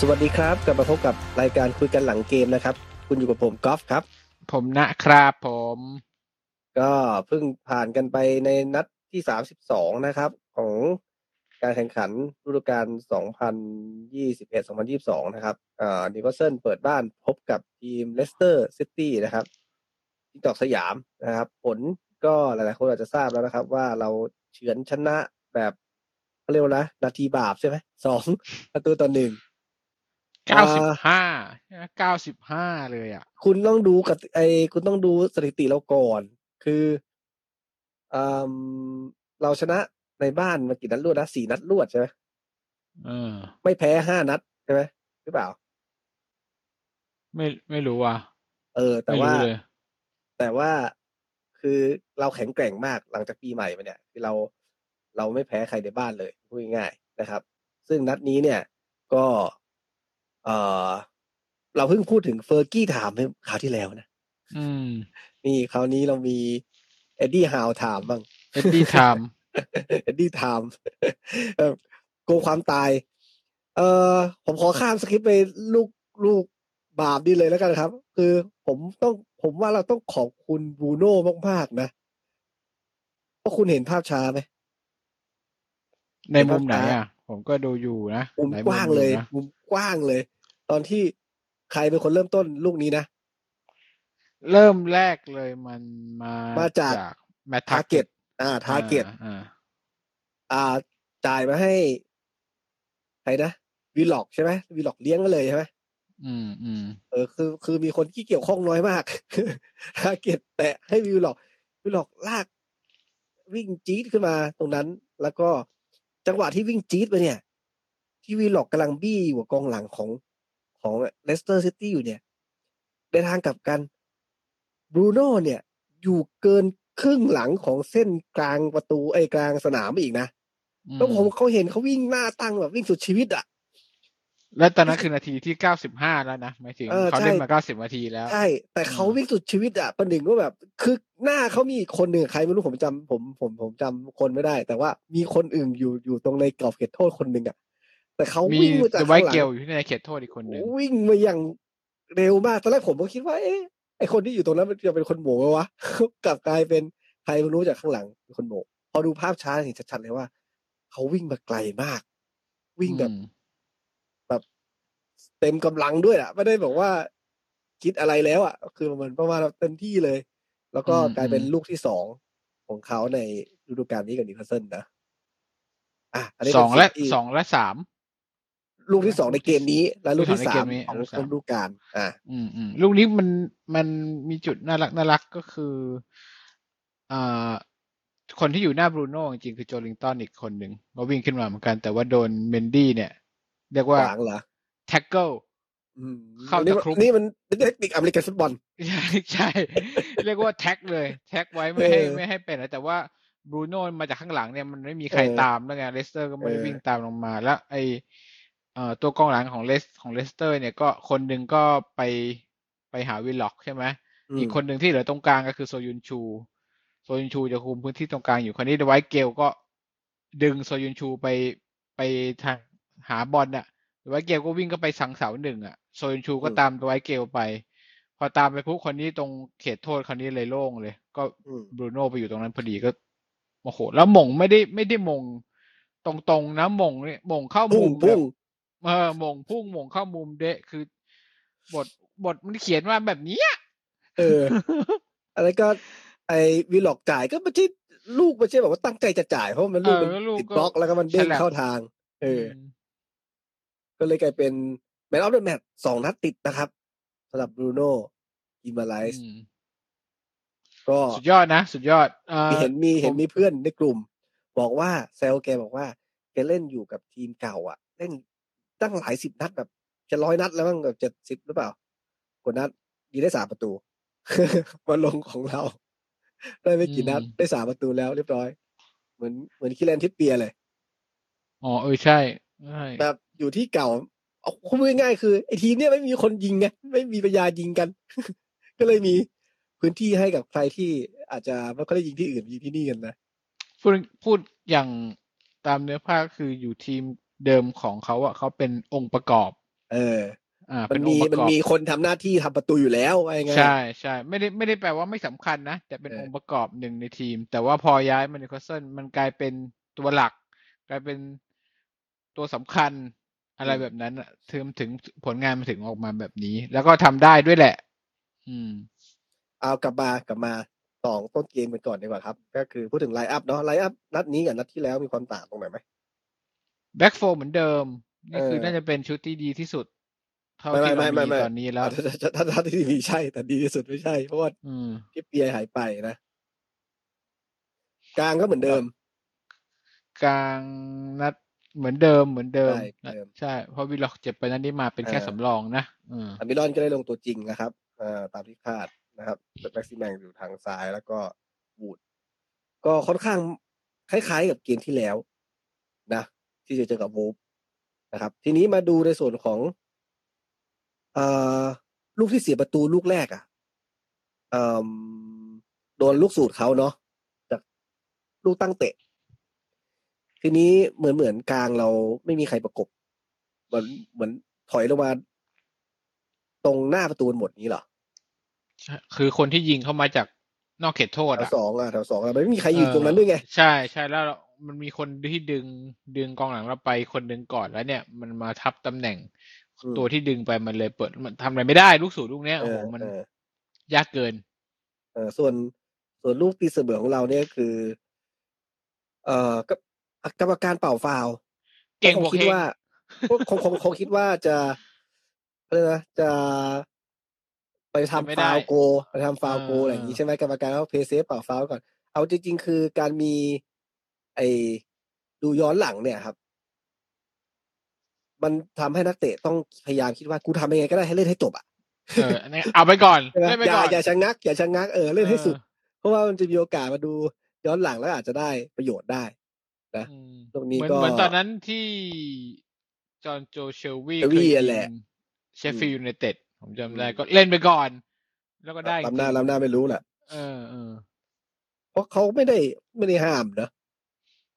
สวัสดีครับ กลับมาพบกับรายการคุยกันหลังเกมนะครับ คุณอยู่กับผมกอล์ฟครับ ผมนะครับผม ก็เพิ่งผ่านกันไปในนัดที่สามสิบสองนะครับ ของการแข่งขันฤดูกาลสองพันยี่สิบเอ็ดสองพันยี่สิบสองนะครับอ่านิวคาสเซิลเปิดบ้านพบกับทีมเลสเตอร์ซิตี้นะครับที่ตอกสยามนะครับ ผลก็หลายๆคนอาจจะทราบแล้วนะครับ ว่าเราเฉือนชนะแบบเขาเรียกว่านะนาทีบาปใช่ไหมสองประตูต่อหนึ่ง เก้าสิบห้าเก้าสิบห้าเลยอะ คุณต้องดูกับไอคุณต้องดูสถิติเราก่อน คืออืมเราชนะในบ้านมากี่นัดรวดนะสี่นัดรวดใช่ไหมเออ ไม่แพ้ห้านัดใช่ไหมหรือเปล่า ไม่ไม่รู้อะเออ แต่ไม่ว่ารู้เลยแต่ว่าคือเราแข็งแกร่งมากหลังจากปีใหม่มาเนี่ยคือเราเราไม่แพ้ใครในบ้านเลยพูดง่ายๆนะครับ ซึ่งนัดนี้เนี่ย ก็ เออเราเพิ่งพูดถึงเฟอร์กี้ time ไปคราวที่แล้วนะอืมนี่คราวนี้เรามีเอ็ดดี้ฮาว time บ้างเอ็ดดี้ time เอ็ดดี้ time เอ่อโกงความตาย เอ่อผมขอข้ามสคริปต์ไปลูกลูกบาปนี่เลยแล้วกันครับ คือผมต้องผมว่าเราต้องขอบคุณบรูโน่มากๆนะเพราะคุณเห็นภาพช้าไหมในมุมไหนอะ ผมก็ดูอยู่นะมุมกว้างเลยนะมุมกว้างเลย ตอนที่ใครเป็นคนเริ่มต้นลูกนี้นะ เริ่มแรกเลยมันมามาจากแมททาร์เก็ตอ่าทาร์เก็ตอ่าอ่าจ่ายมาให้ใครนะวิลล็อกใช่ไหมวิลล็อกเลี้ยงมาเลยใช่ไหมอืมอืมเออคือคือมีคนที่เกี่ยวข้องน้อยมากทาร์เก็ตแตะให้วิลล็อกวิลล็อกลาก วิ่งจี๊ดขึ้นมาตรงนั้น แล้วก็จังหวะที่วิ่งจี๊ดไปเนี่ย ที่วิลล็อกกำลังบี้อยู่กับกองหลังของ ของเลสเตอร์ซิตี้อยู่เนี่ย ในทางกลับกันบรูโน่เนี่ย อยู่เกินครึ่งหลังของเส้นกลางประตูไอ้ยกลางสนามไปอีกนะอืแล้วผมเขาเห็นเขาวิ่งหน้าตั้งแบบวิ่งสุดชีวิตอะ แล้วตอนนั้นคือนาทีที่เก้าสิบห้าแล้วนะหมายถึงเออเขาใช่เล่นมาเก้าสิบนาทีแล้วใช่แต่เขาอืมวิ่งสุดชีวิตอะประหนึ่งว่าแบบ คือหน้าเขามีอีกคนหนึ่งใครไม่รู้ผมจำผมผมผมจำคนไม่ได้ แต่ว่ามีคนอื่นอยู่อยู่ตรงในกรอบเขตโทษคนหนึ่งอะ แต่เขามีวิ่งมาจากเดอะไวข้างหลัเกลงอยู่ที่ในเขตโทษอีกคนหนึ่งวิ่งมาอย่างเร็วมากตอนแรกผมก็คิดว่าเอ๊ะไอคนที่อยู่ตรงนั้นมันจะเป็นคนโหม่งวะกลับกลายเป็นใครไม่รู้จากข้างหลังเป็นคนโหม่งพอดูภาพช้าเห็นชัดๆเลยว่าเขาวิ่งมาไกลมาก วิ่งแบบอืมเต็มกำลังด้วยอะไม่ได้บอกว่าคิดอะไรแล้วอะ คือมันประมาณเต็มที่เลย แล้วก็อืมกลายเป็นอืมลูกที่สองของเขาในฤดูกาลนี้กับนิวคาสเซิลนะอะอันนี้สองและเป็นที่สองและสาม ลูกที่สองในเกมนี้ และลูกที่ลูกที่สสาองมในเกมนี้ของลูกที่สามฤดูกาลอะอืมอืมลูกนี้มันมันมีจุดน่ารักน่ารักก็คืออ่าคนที่อยู่หน้าบรูโน่จริงๆคือโจลิงตันอีกคนหนึ่งก็วิ่งขึ้นมาเหมือนกัน แต่ว่าโดนเมนดี้เนี่ย เรียกว่าขวางเหรอ tackle อืมเข้านี่ตะครุบนี่มันเป็นเทคนิคอเมริกันฟุตบอลใช่ใช่ เรียกว่า tag เลย tag ไว้ไม่ให้เออไม่ให้เป็นนะแต่ว่าบรูโน่มาจากข้างหลังเนี่ยมันไม่มีใครเออตามแล้วไงเลสเตอร์ก็ไม่ได้เออวิ่งตามลงมาแล้ว ไอ เอ่อตัวกองหลังของเลสของเลสเตอร์ เนี่ยก็คนหนึ่งก็ไปไปหาวิลล็อกใช่ไหมมอีกคนหนึ่งที่เหลือตรงกลางก็คือโซยุนชู โซยุนชูจะคุมพื้นที่ตรงกลางอยู่คนนี้ดไวท์เกลก็ดึงโซยุนชูไปไปทางหาบอลน่ะดไวท์เกลก็วิ่งก็ไปสังเสาหนึ่งอะโซยุนชูก็ตามดไวท์เกลไป พอตามไปปุ๊บคนนี้ตรงเขตโทษคนนี้เลยโล่งเลย ก็อืมบรูโน่ไปอยู่ตรงนั้นพอดีก็โอ้โหแล้วโหม่งไม่ได้ไม่ได้โหม่งตรงๆนะโหม่งเนี่ยโหม่งเข้ามุมพุ่งพุ่งแบบ เออโหม่งพุ่งโหม่งเข้ามุมเดะคือบทบทมันเขียนมาแบบนี้อะเออ อะไรก็ ไอ้วิลล็อกจ่ายก็ไม่ใช่ลูกไม่ใช่แบบว่าตั้งใจจะจ่ายเพราะมันลูกเออมันแล้วลูกติดก็บล็อกแล้วก็มันเด้งสลับเข้าทาง เออมก็เลยกลายเป็น man of the match สองนัดติดนะครับสำหรับบรูโน่กิมาไรส์อืมก็สุดยอดนะ สุดยอดเอ่อมีเห็นมีเห็นผมมีเพื่อนในกลุ่ม บอกว่าเซลแกบอกว่าแกเล่นอยู่กับทีมเก่า อะ เล่น ตั้งหลายสิบนัดแบบจะร้อยนัดแล้วมั้งแบบเจ็ดสิบหรือเปล่ากว่านัดยิงได้สามประตูมาลงของเรา ได้ไม่กี่นัดได้สามประตูแล้วเรียบร้อย เหมือนเหมือนคิเลนทิปเปียร์เลย อ๋อเออใช่ใช่แบบอยู่ที่เก่าเอาพูดง่ายๆคือไอ้ทีมเนี่ยไม่มีคนยิงไงไม่มีปัญญายิงกัน ก็เลยมีพื้นที่ให้กับใครที่อาจจะไม่ค่อยได้ยิงที่อื่นยิงที่นี่กันนะพูดพูดอย่างตามเนื้อผ้าคืออยู่ทีม เดิมของเขาอะเขาเป็นองค์ประกอบ เอเอออ่า มัเป็นนมีองค์ประมันกอบมีคนทำหน้าที่ทำประตูอยู่แล้วว่าไงใช่ใช่ไม่ได้ไม่ได้แปลว่าไม่สำคัญนะแต่เป็นเออองค์ประกอบหนึ่งในทีม แต่ว่าพอย้ายมานิวคาสเซิลมันกลายเป็นตัวหลัก กลายเป็นตัวสำคัญอะไรแบบนั้นอะถึงถึงผลงานมันถึงออกมาแบบนี้ แล้วก็ทำได้ด้วยแหละ อืม เอากลับมากลับมาสองต้นเกมกันก่อนดีกว่าครับ ก็คือพูดถึง line up เนาะ line up นัดนี้กับนัดที่แล้วมีความต่างตรงไหนไหม back four เหมือนเดิม นี่คือเออน่าจะเป็นชุดที่ดีที่สุด เท่าไม่ที่ไม่เราไม่มีไม่ตอนนี้แล้วถ้าถ้าถ้าถ้าที่มีใช่ แต่ดีที่สุดไม่ใช่ เพราะว่าอืมทริปเปียร์หายไปนะกลางก็เหมือนเดิม กลางนัดเหมือนเดิมเหมือนเดิม ใช่เดิมใช่เพราะวิลล็อกเจ็บไปนั้นนี้มาเป็นแค่เออสำรองนะอืมอามิรอนก็ได้ลงตัวจริงนะครับอ่าตามที่คาดนะครับแม็กซิแมงอยู่ทางซ้ายแล้วก็บูดก็ค่อนข้างคล้ายๆกับเกมที่แล้ว นะ ที่จะเจอกับวูฟนะครับ ทีนี้มาดูในส่วนของเอ่อลูกที่เสียประตูลูกแรกอะเอ่อโดนลูกสูตรเขาเนาะจากลูกตั้งเตะ ทีนี้เหมือนเหมือนกลางเราไม่มีใครประกบเหมือนเหมือนถอยลงมาตรงหน้าประตูหมดนี้เหรอใช่คือคนที่ยิงเข้ามาจากนอกเขตโทษแถวอะสองอะแถวสองอะไม่มีใครยืนตรงนั้นด้วยไง ใช่ใช่แล้วเรา มันมีคนที่ดึงดึงกองหลังเราไปคนดึงก่อนแล้วเนี่ย มันมาทับตำแหน่งอืมตัวที่ดึงไปมันเลยเปิดมันทำอะไรไม่ได้ลูกสูตรลูกเนี้ยเอโอ้โหอมันเออยากเกิน เออส่วนส่วนลูกตีเสมอของเราเนี่ยคือ เอ่อกับกรรมการเป่าฟาวล์เก่งคบงวกคิดเฮงว่าคงคงคงคิดว่าจะอะไรนะจะไปทำไม่ได้ฟาวล์โกไปทำฟาวล์โกเออออะไรอย่างนี้ใช่ไหมกรรมการเขาเพย์เซฟเป่าฟาวล์ก่อน เอาจริง ๆ คือการมี ไอ้ดูย้อนหลังเนี่ยครับ มันทำให้นักเตะต้องพยายามคิดว่ากูทำยังไงก็ได้ให้เล่นให้จบอะเอออันนี้เอาไปก่อนใช่ไหมเล่นไปอย่าก่อนอย่าชะงักอย่าชะงักเออเล่นให้สุดออเพราะว่ามันจะมีโอกาสมาดูย้อนหลังแล้วอาจจะได้ประโยชน์ได้นะอืมตรงนี้เหมือนก็เหมือนตอนนั้นที่จอห์นโจเชลวีเชลวีอะแหละเชฟฟิลด์ยูไนเต็ดผมจำได้ก็เล่นไปก่อน แล้วก็ได้ล้ำหน้าจริงล้ำหน้าไม่รู้แหละเออเออเพราะเขาไม่ได้ไม่ได้ห้ามนะ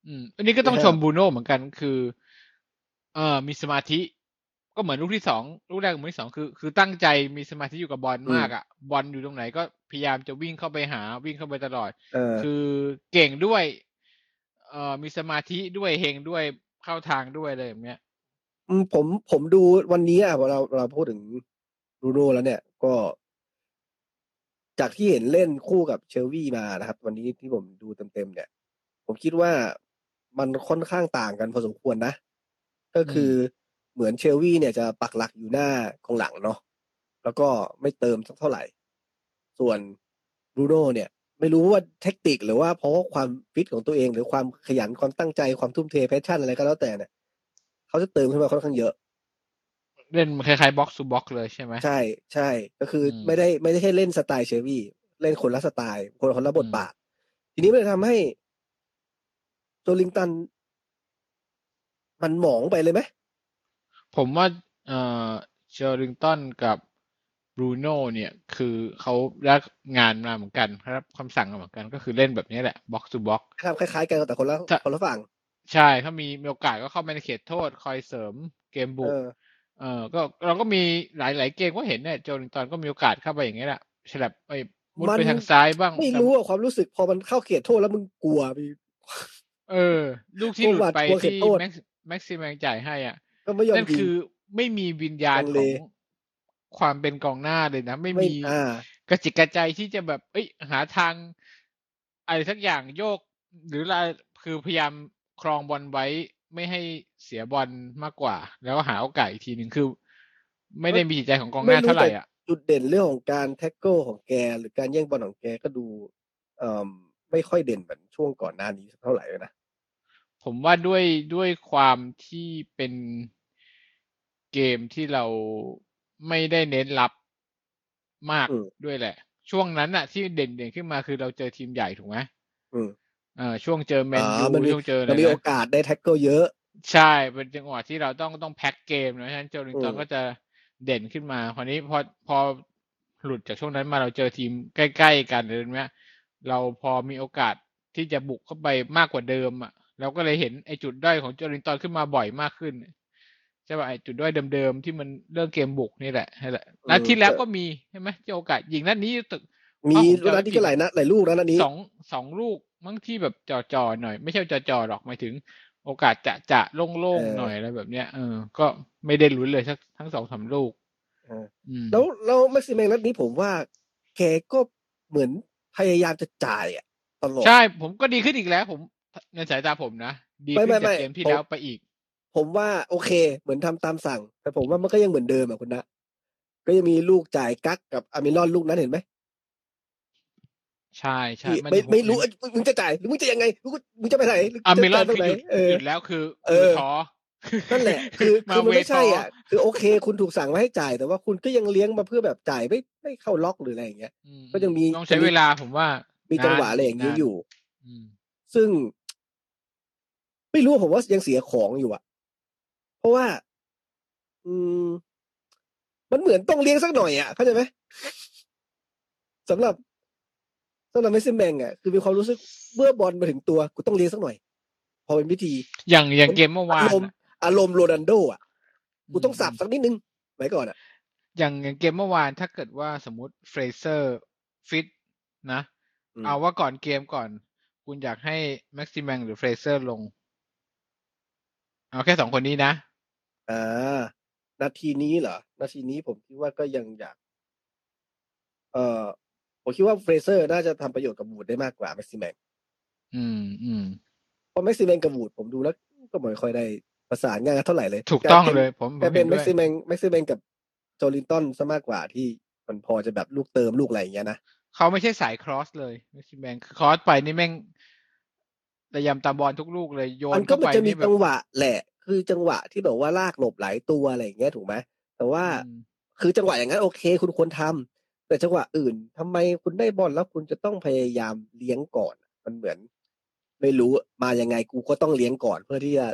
อืม อันนี้ก็ต้องไม่ชห้ามมบรูโน่เหมือนกันคือ เออมีสมาธิ ก็เหมือนลูกที่สองลูกแรกกับลูกที่สองคือ คือตั้งใจมีสมาธิอยู่กับบอลมากอะ บอลอยู่ตรงไหนก็พยายามจะวิ่งเข้าไปหาวิ่งเข้าไปตลอดเออคือเก่งด้วย เอ่อมีสมาธิด้วยเฮงด้วยเข้าทางด้วยอะไรแบบเนี้ยอืมผมผมดูวันนี้อะเราเราพูดถึงบรูโน่แล้วเนี่ยก็ จากที่เห็นเล่นคู่กับเชลวีมานะครับ วันนี้ที่ผมดูเต็มๆเนี่ย ผมคิดว่า มันค่อนข้างต่างกันพอสมควรนะ ก็คือเหมือนเชลวีเนี่ยจะปักหลักอยู่หน้ากองหลังเนาะแล้วก็ไม่เติมสักเท่าไหร่ ส่วนบรูโน่เนี่ย ไม่รู้ว่าเทคนิคหรือว่าเพราะว่าความฟิตของตัวเอง หรือความขยันความตั้งใจความทุ่มเท passion อะไรก็แล้วแต่เนี่ยเขาจะเติมขึ้นมาค่อนข้างเยอะ เล่นคล้ายๆบ็อกซ์ o บ็อกเลยใช่ไหมใช่ใช่ก็คืออมไม่ได้ไม่ได้ใช่เล่นสไตล์เชลวีเล่นคนละสไตล์คนคนละบทอืมบาท ทีนี้มันเลยทำให้ โจลิงตัน มันหมองไปเลยไหม ผมว่าเอ่อโจลิงตันกับบรูโน่เนี่ย คือเขารับงานมาเหมือนกันรับคำสั่งมาเหมือนกัน ก็คือเล่นแบบนี้แหละบ็อกซ์ o บ็อกทำคล้ายๆกันแต่คนละใช่คนละฝั่ง ใช่ ถ้ามีมีโอกาสก็เข้าไปในเขตโทษ คอยเสริมเกมบุกเออเออก็เราก็มีหลายหลายเกมก็เห็นเนี่ยโจลิงตันก็มีโอกาสเข้าไปอย่างเงี้ยแหละฉลับไปมุดมันไปทางซ้ายบ้าง ไม่รู้อะความรู้สึกพอมันเข้าเขตโทษแล้วมึงกลัวมี เออ ลูกที่หลุดไปกลัวเขตที่โทษแม็กซ์แม็กซิแมงจ่ายให้อะก็ไม่ยอมนั่นยิงคือไม่มีวิญญาณลังขเลองความเป็นกองหน้าเลยนะ ไม่ไม่มีอ่ากระจิกกระใจที่จะแบบ เอ้ย หาทางอะไรสักอย่างโยก หรืออะไรคือพยายามครองบอลไว้ไม่ให้เสียบอลมากกว่า แล้วก็หาโอกาสอีกทีหนึ่งคือ ไม่ได้มีจิตใจของกองหน้าเท่าไหร่อะจุดเด่นเรื่องของการ tackle ของแก หรือการแย่งบอลของแกก็ดู เอ่อไม่ค่อยเด่นเหมือนช่วงก่อนหน้านี้สักเท่าไหร่เลยนะ ผมว่าด้วยด้วยความที่เป็นเกมที่เราไม่ได้เน้นรับมากอืมด้วยแหละ ช่วงนั้นอะที่เด่นเด่นขึ้นมาคือเราเจอทีมใหญ่ถูกไหมอืมเอ่าช่วงเจออ่าแมนยูมันมีช่วงเจออะไรมันมีโอนะกาสได้ tackle เยอะ ใช่เป็นจังหวะที่เราต้องต้องแพ็คเกมนะฉะนั้นโจลิงตันอืมก็จะเด่นขึ้นมาคราวนี้พอพอหลุดจากช่วงนั้นมาเราเจอทีมใกล้ ๆ กันเลยไหมเราพอมีโอกาสที่จะบุกเข้าไปมากกว่าเดิมอะ เราก็เลยเห็นไอ้จุดด้อยของโจลิงตันขึ้นมาบ่อยมากขึ้นใช่ป่ะไอ้จุดด้อยเดิมๆที่มันเรื่องเกมบุกนี่แหละนั่นแหละอืมนัดที่แล้วแต่ก็มีใช่ไหมที่โอกาสยิงนัดนี้ตึกมีถ้าผมจำลูกนัดไม่ที่ผิก็ดหลายนัดหลายลูกนะนัดนี้สองสองลูกมั้งที่แบบจ่อๆหน่อย ไม่ใช่จ่อๆหรอกหมายถึง โอกาสจะจะโล่งเออๆหน่อยอะไรแบบเนี้ยเออ ก็ไม่ได้ลุ้นเลยทั้งทั้งสองสามลูกเอออืมแล้วแล้วแม็กซิแมงนัดนี้ผมว่าแกก็เหมือนพยายามจะจ่ายอะตลอดใช่ ผมก็ดีขึ้นอีกแล้ว ผม ในสายตาผมนะ ดีไม่ขึ้นไม่จากไม่เกมที่ผมแล้วไปอีก ผมว่าโอเค เหมือนทำตามสั่ง แต่ผมว่ามันก็ยังเหมือนเดิมอะคุณนะก็ยังมีลูกจ่ายกักกับอามิรอนลูกนั้นเห็นไหมใช่ใช่ที่มันไม่จะไม่รู้เน้นเอ้ยมึงจะจ่ายหรือมึงจะยังไงมึงมึงจะไปไหนหรืออาจะมิลอจ่ายนตรงคือไหนหยุดเอหอยุดแล้วคือเอคืออท้อนั่นแหละ คือมาคือมันเวไม่ใช่ท้ออะ คือโอเค คุณถูกสั่งมาให้จ่าย แต่ว่าคุณก็ยังเลี้ยงมาเพื่อแบบจ่ายไม่ไม่เข้าล็อกหรืออะไรอย่างเงี้ยอืมก็ยังมีต้องใช้เวลาผมว่า มีมีจังหวะอะไรอย่างนี้อยู่อืมซึ่ง ไม่รู้ผมว่ายังเสียของอยู่อะเพราะว่า อืม มันเหมือนต้องเลี้ยงสักหน่อยอะเข้าใจไหมสำหรับสำหรับแม็กซิแมงอะคือมีความรู้สึกเมื่อบอลมาถึงตัวกูต้องเลี้ยงสักหน่อย พอเป็นพิธี อย่างอย่างเกมเมื่อวาอารมณ์อะอารมณ์โรนัลโดอะกูต้องสับสักนิดนึงไว้ก่อนอะอย่างอย่างเกมเมื่อวานถ้าเกิดว่าสมมติเฟรเซอร์ฟิตนะอืมเอาว่าก่อนเกมก่อน คุณอยากให้แม็กซิแมงหรือเฟรเซอร์ลง เอาแค่สองคนนี้นะอ่านาทีนี้เหรอนาทีนี้ผมคิดว่าก็ยังอยาก เอ่อผมคิดว่าเฟรเซอร์น่าจะทำประโยชน์กับวูดได้มากกว่าแม็กซิแมงอืมอืมเพราะแม็กซิแมงกับวูดผมดูแล้วก็ไม่ค่อยได้ประสานงานกันเท่าไหร่เลย ถูกต้องลาป็นเลยผมผกลายมเป็เห็นนแม็ด้กวยซิแมงแม็กซิแมงกับโจลินตันซะมากกว่าที่มันพอจะแบบลูกเติมลูกอะไรอย่างเงี้ยนะเขาไม่ใช่สายครอสเลยแม็กซิแมงคือครอสไปนี่แม่ง ระยำตามบอลทุกลูกเลยโยมันนก็เข้ามันไปจะมีนี่แบจับงหวะแหละ คือจังหวะที่แบบว่าลากหลบหลายตัวอะไรอย่างเงี้ยถูกไหมแต่ว่าอืมคือจังหวะอย่างนั้นโอเค คุณควรทำแต่จังหวะอื่นทำไมคุณได้บอลแล้วคุณจะต้องพยายามเลี้ยงก่อน มันเหมือน ไม่รู้มายังไงกูก็ต้องเลี้ยงก่อนเพื่อที่จะ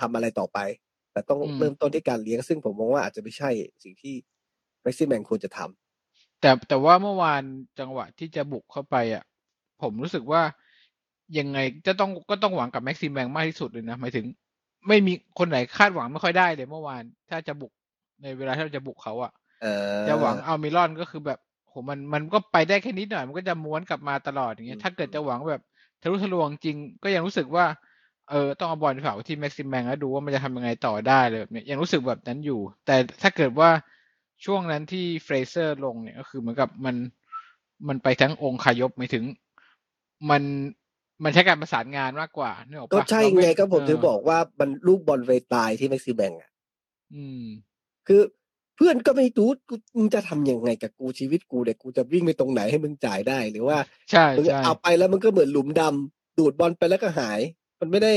ทำอะไรต่อไป แต่ต้องอืมเริ่มต้นที่การเลี้ยงซึ่งผมมองว่าอาจจะไม่ใช่สิ่งที่แม็กซิแมนควรจะทำแต่แต่ว่าเมื่อวานจังหวะที่จะบุกเข้าไปอะ ผมรู้สึกว่า ยังไงจะต้องก็ต้องหวังกับแม็กซิมแมงมากที่สุดเลยนะหมายถึง ไม่มีคนไหนคาดหวังไม่ค่อยได้เลยเมื่อวาน ถ้าจะบุกในเวลาที่เราจะบุกเขาอะเออจะหวังเอามิลอนก็คือแบบโหมันมันก็ไปได้แค่นิดหน่อย มันก็จะม้วนกลับมาตลอดอย่างเงี้ยอืมถ้าเกิดจะหวังแบบทะลุทะลวงจริง ก็ยังรู้สึกว่าเออต้องเอาบอลไปฝากไว้ที่แม็กซิมแมงแล้วดูว่ามันจะทำยังไงต่อได้เลยแบบเนี้ยยังรู้สึกแบบนั้นอยู่ แต่ถ้าเกิดว่าช่วงนั้นที่เฟรเซอร์ลงเนี่ยก็คือเหมือนกับมันมันไปทั้งองคาพยพหมายถึง มัน มันใช้การประสานงานมากกว่านึกออกก็ปะใช่เราม่ไงก็ผมถึงบอกว่ามันลูกบอลไปตายที่แม็กซิแมงอะอืม คือเพื่อนก็ไม่รู้กูมึงจะทำยังไงกับกูชีวิตกูเด็กกูจะวิ่งไปตรงไหนให้มึงจ่ายได้หรือว่าใช่มึงใช่เอาไปแล้วมันก็เหมือนหลุมดำดูดบอลไปแล้วก็หาย มันไม่ได้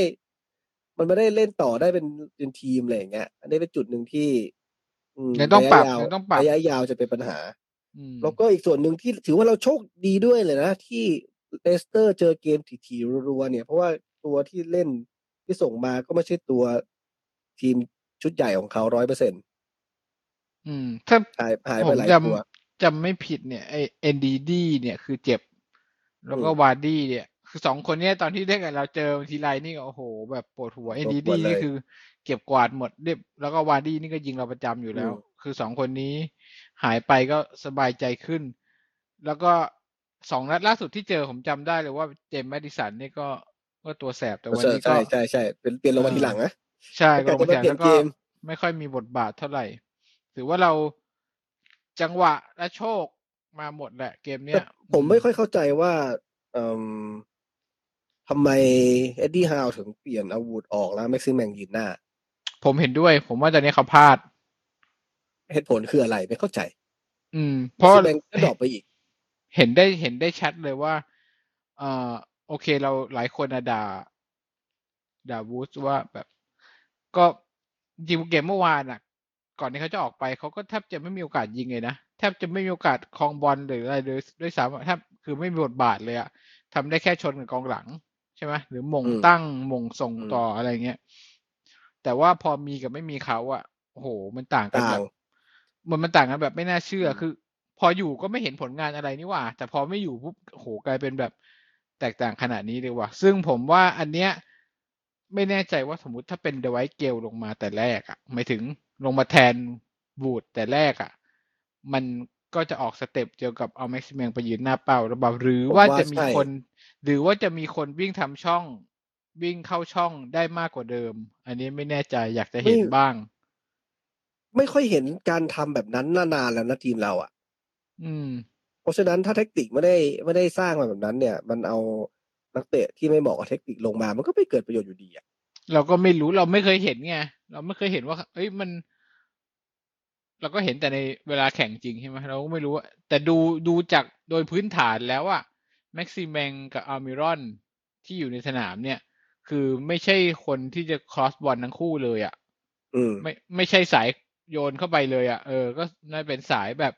มันไม่ได้เล่นต่อได้เป็นเป็นทีมอะไรอย่างเงี้ยอันนี้เป็นจุดหนึ่งที่อืมยังต้องปรับระยะยาวยังต้องปรับระยะยาวจะเป็นปัญหาอืมแล้วก็อีกส่วนหนึ่งที่ถือว่าเราโชคดีด้วยเลยนะ ที่ เลสเตอร์เจอเกมถี่ๆรัวๆเนี่ย เพราะว่าตัวที่เล่นที่ส่งมาก็ไม่ใช่ตัวทีมชุดใหญ่ของเขาร้อยเปอร์เซ็นต์อืม ถ้าหายหายผไปมหลายจตัวำจำไม่ผิดเนี่ยไอเอ็นดีดีเนี่ยคือเจ็บ แล้วก็อืมวาร์ดี้เนี่ย คือสองคนเนี้ยตอนที่เล่นกับเราเจอทีไรนี่ก็โอ้โห แบบปวดหัวเอ็นดีดี้ปวดหัวเลยนี่คือ เก็บกวาดหมดเรียบแล้วก็วาร์ดี้นี่ก็ยิงเราประจำอยู่แล้วอืมคือสองคนนี้หายไปก็สบายใจขึ้น แล้วก็ สองนัดล่าสุดที่เจอผมจำได้เลยว่าเจมส์แมดดิสันนี่ก็ก็ตัวแสบแต่วันนี้ก็ใช่ใช่ใช่เป็นเปลี่ยนลงมาทีหลังนะใช่แล้วก็กลลายงเป็นมาว่าแข่งเปลี่ยนแล้วก็เกมไม่ค่อยมีบทบาทเท่าไหร่ถือว่าเราจังหวะและโชคมาหมดแหละเกมเนี้แต่ยผมไม่ค่อยเข้าใจว่าเอ่มทำไมเอ็ดดี้ฮาวถึงเปลี่ยนอาวุธออกแล้วแม็กซิแมงยืนหน้า ผมเห็นด้วย ผมว่าตอนนี้เขาพลาด เหตุผลคืออะไรไม่เข้าใจ อืมเพแม็กซิแมงก็ drop ไปอีก เห็นได้เห็นได้ชัดเลยว่า เอ่อโอเคเราหลายคนอะด่าด่าวูดว่าแบบ ก็จริงๆเกมเมื่อวานอะ ก่อนที่เขาจะออกไปเขาก็แทบจะไม่มีโอกาสยิงเลยนะแทบจะไม่มีโอกาสครองบอลหรืออะไรเลยด้วยซ้ำอะแทบคือไม่มีบทบาทเลยอะทำได้แค่ชนกับกองหลังใช่ไหมหรือหมงอืมตั้งหมงส่งอืมต่ออะไรเงี้ยแต่ว่าพอมีกับไม่มีเขาอะโอ้โหมันต่างกันต่าแบงบมันมันต่างกันแบบไม่น่าเชื่ออมคือ พออยู่ก็ไม่เห็นผลงานอะไรนี่หว่า แต่พอไม่อยู่ปุ๊บโอ้โหกลายเป็นแบบแตกต่างขนาดนี้เลยว่ะ ซึ่งผมว่าอันเนี้ยไม่แน่ใจว่าสมมติถ้าเป็นดไวท์เกลลงมาแต่แรกอะหมายถึงลงมาแทนวูดแต่แรกอะมันก็จะออก step เกี่ยวกับเอาแม็กซิแมงไปยืนหน้าเป้าหรือเปล่าหรือว่าจะมีคน หรือว่าจะมีคนวิ่งทำช่องวิ่งเข้าช่องได้มากกว่าเดิม อันนี้ไม่แน่ใจอยากจะเห็นบ้าง ไม่ค่อยเห็นการทำแบบนั้นนานๆแล้วนะทีมเราอะ อืม เพราะฉะนั้นถ้าเทคนิคไม่ได้ไม่ได้สร้างมาแบบนั้น เนี่ย มันเอานักเตะที่ไม่เหมาะกับเทคนิคลงมา มันก็ไม่เกิดประโยชน์อยู่ดีอะเราก็ไม่รู้เราไม่เคยเห็นไงเราไม่เคยเห็นว่าเอ้ยมัน เราก็เห็นแต่ในเวลาแข่งจริงใช่ไหมเราก็ไม่รู้ว่าแต่ดูดูจากโดยพื้นฐานแล้วอะแม็กซิมแมงกับอาร์มิรอนที่อยู่ในสนามเนี่ย คือไม่ใช่คนที่จะครอสบอลทั้งคู่เลยอะอืมไม่ไม่ใช่สายโยนเข้าไปเลยอะ่ะ เออ ก็น่าเป็นสายแบบ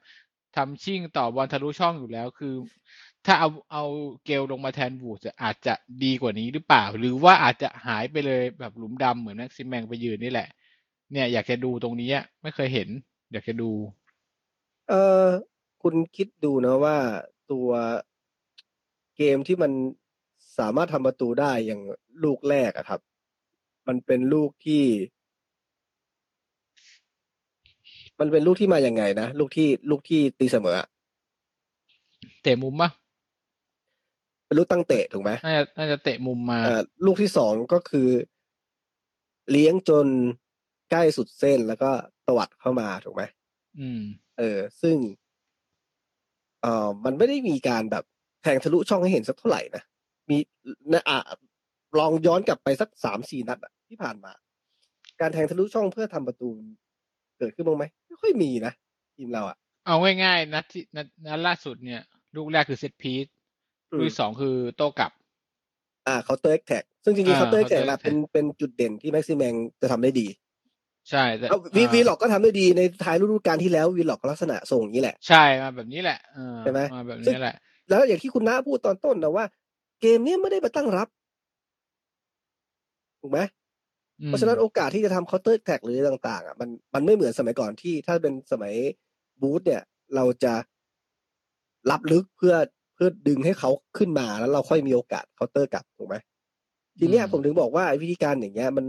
ทำชิ่งต่อบอลทะลุช่องอยู่แล้วคือ ถ้าเอาเอาเกลลงมาแทนวูดจะอาจจะดีกว่านี้หรือเปล่า หรือว่าอาจจะหายไปเลยแบบหลุมดำเหมือนแม็กซิมแมงไปยืนนี่แหละ เนี่ย อยากจะดูตรงนี้ไม่เคยเห็น อยากจะดู เออคุณคิดดูนะว่าตัวเกมที่มันสามารถทำประตูได้อย่างลูกแรกอะครับ มันเป็นลูกที่ มันเป็นลูกที่มาอย่างไงนะลูกที่ลูกที่ตีเสมออะเตะมุมปะเป็นลูกตั้งเตะถูกไหมน่าจะน่าจะเตะมุมมาเอ่อลูกที่สองก็คือ เลี้ยงจนใกล้สุดเส้นแล้วก็ตวัดเข้ามาถูกไหมอืม เออ ซึ่งเอ่อมันไม่ได้มีการแบบแทงทะลุช่องให้เห็นสักเท่าไหร่นะมีนะอะลองย้อนกลับไปสักสามสี่นัดอะที่ผ่านมา การแทงทะลุช่องเพื่อทำประตู เกิดขึ้นบ้างไหมไม่ค่อยมีนะทีมเราอะเอาง่ายๆนัดที่นัดนัดล่าสุดเนี่ย ลูกแรกคือ set piece อืลูกที่สองคือโต้กลับ อ่า counter attack ซึ่งจริงๆอ่า counter attack counter นะ attack เป็นเป็นจุดเด่นที่แม็กซิแมงจะทำได้ดี ใช่แต่เอาวีอ่าวีล็อกก็ทำได้ดีในท้ายฤดูกาลที่แล้ววีล็อกก็ลักษณะทรงอย่างนี้แหละ ใช่มาแบบนี้แหละเออใช่ไหมมาแบบซึ่งนี้แหละ แล้วอย่างที่คุณน้าพูดตอนต้นนะว่า เกมเนี้ยไม่ได้มาตั้งรับถูกไหมอืม เพราะฉะนั้นโอกาสที่จะทำ counter attack หรือต่างๆอะมันมันไม่เหมือนสมัยก่อนที่ถ้าเป็นสมัยบรูซเนี่ย เราจะรับลึกเพื่อเพื่อดึงให้เขาขึ้นมาแล้วเราค่อยมีโอกาสเคาน์เตอร์กลับถูกไหมทีเนี้ยผมถึงบอกว่าไอ้วิธีการอย่างเงี้ย มัน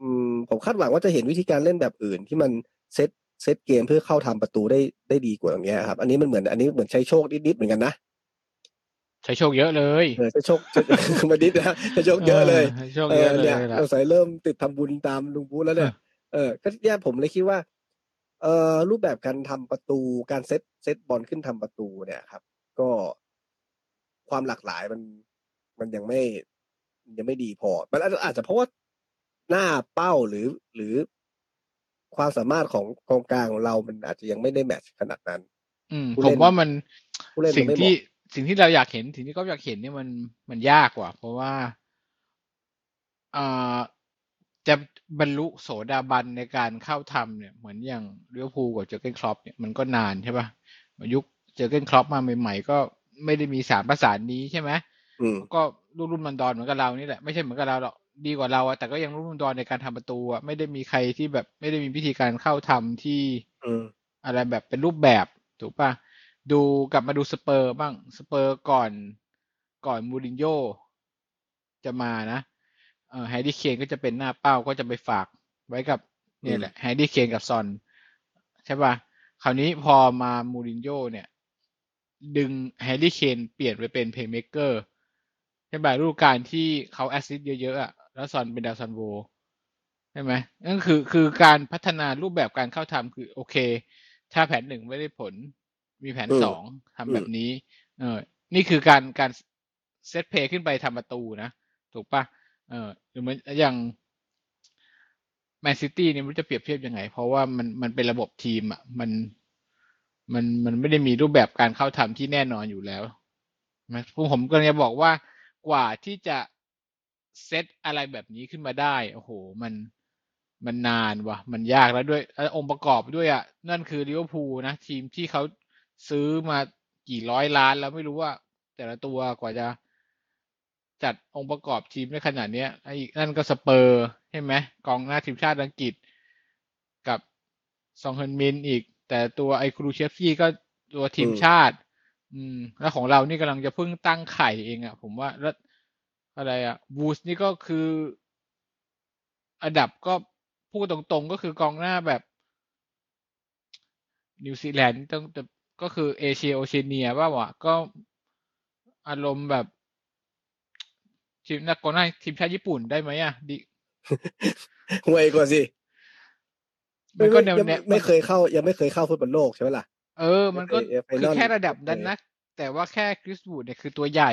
อืมผมคาดหวังว่าจะเห็นวิธีการเล่นแบบอื่น ที่มันเซตเซตเกมเพื่อเข้าทำประตูได้ได้ดีกว่าอย่างเงี้ยครับ อันนี้มันเหมือนอันนี้เหมือนใช้โชคนิดๆเหมือนกันนะ ใช้โชคเยอะเลยเออใช้โชคมานิดนะใช้โชคเยอะเลยใช้โชคเอเยออะเลยเนี่ยล่ะเราใส่เริ่มติดทำบุญตามลุงบูธแล้วเนี่ยเออก็เนี่ยผมเลยคิดว่า เอ่อรูปแบบการทำประตูการเซตเซตบอลขึ้นทำประตูเนี่ยครับ ก็ความหลากหลายมันมันยังไม่ยังไม่ดีพอ มันอาจจะอาจจะเพราะว่าหน้าเป้าหรือหรือความสามารถของกองกลางของเรา มันอาจจะยังไม่ได้ match ขนาดนั้น อืมผมว่าผู้เล่นมันผู้เล่นมันสิ่งไม่เหมาะที่ สิ่งที่เราอยากเห็นสิ่งที่ก็อยากเห็นเนี่ยมันมันยากกว่า เพราะว่าอ่าจะบรรลุโสดาบันในการเข้าทำเนี่ยเหมือนอย่างลิเวอร์พูลกับเจอร์เกนคล็อปเนี่ยมันก็นานใช่ป่ะยุคเจอร์เกนคล็อปมาใหม่ๆก็ไม่ได้มีสามประสานนี้ใช่ไหมอืมก็รุ่นรุ่นมันดอนเหมือนกับเรานี่แหละไม่ใช่เหมือนกับเราหรอกดีกว่าเราอะแต่ก็ยังรุ่นรุ่นดอนในการทำประตูอะไม่ได้มีใครที่แบบไม่ได้มีวิธีการเข้าทำที่อืมอะไรแบบเป็นรูปแบบถูกป่ะ ดูกลับมาดูสเปอร์บ้างสเปอร์ก่อนก่อนมูรินโญ่จะมานะเอ่อแฮร์รี่เคนก็จะเป็นหน้าเป้าก็จะไปฝากไว้กับเนี่ยแหละแฮร์รี่เคนกับซอน ใช่ป่ะ คราวนี้พอมามูรินโญ่เนี่ย ดึงแฮร์รี่เคนเปลี่ยนไปเป็นเพลย์เม k เกอร์ใช่ป่ะฤดูกาลที่เขา assist เยอะๆอะแล้วซอนเป็นดาวซัลโวใช่ไหมนั่นคือคือการพัฒนารูปแบบการเข้าทำคือโอเค ถ้าแผนหนึ่งไม่ได้ผล มีแผนอืมสองทำอืมแบบนี้ เออ นี่คือการการ set play ขึ้นไปทำประตูนะ ถูกปะเออหรือเหมือนอย่างแมนซิตี้เนี่ยมันจะเปรียบเทียบยังไง เพราะว่ามันมันเป็นระบบทีมอะมันมันมันไม่ได้มีรูปแบบการเข้าทำที่แน่นอนอยู่แล้วนะผมก็จะบอกว่ากว่าที่จะเซตอะไรแบบนี้ขึ้นมาได้ โอ้โห มันมันนานว่ะมันยากแล้วด้วยแล้วองค์ประกอบด้วยอะ นั่นคือลิเวอร์พูลนะ ทีมที่เขา ซื้อมากี่ร้อยล้านแล้วไม่รู้ว่า แต่ละตัวกว่าจะจัดองค์ประกอบทีมได้ขนาดเนี้ยไอ้นั่นก็สเปอร์ใช่ไหมกองหน้าทีมชาติอังกฤษกับซอนเฮืองมินอีก แต่ตัวไอ้คูลูเซฟสกี้ก็ตัวทีมชาติ อืม แล้วของเรานี่กำลังจะเพิ่งตั้งไข่เองอะ่ะ ผมว่าแล้วอะไรอะ่ะวูดนี่ก็คืออันดับก็พูดตรงๆก็คือกองหน้าแบบนิวซีแลนด์ต้องแต่ ก็คือเอเชียโอเชียเนียว่าวะก็อารมณ์แบบทีมนักกองหน้าทีมชาติญี่ปุ่นได้ไหมอะดิห่วยกว่าสิมันก็แนวยังแนไม่วไม่เคยเข้า ยังไม่เคยเข้าฟุตบอลโลกใช่ไหมล่ะ เออ มันก็ FA คือ Final แค่ระดับนั้นเออนะแต่ว่าแค่คริสบูดเนี่ยคือตัวใหญ่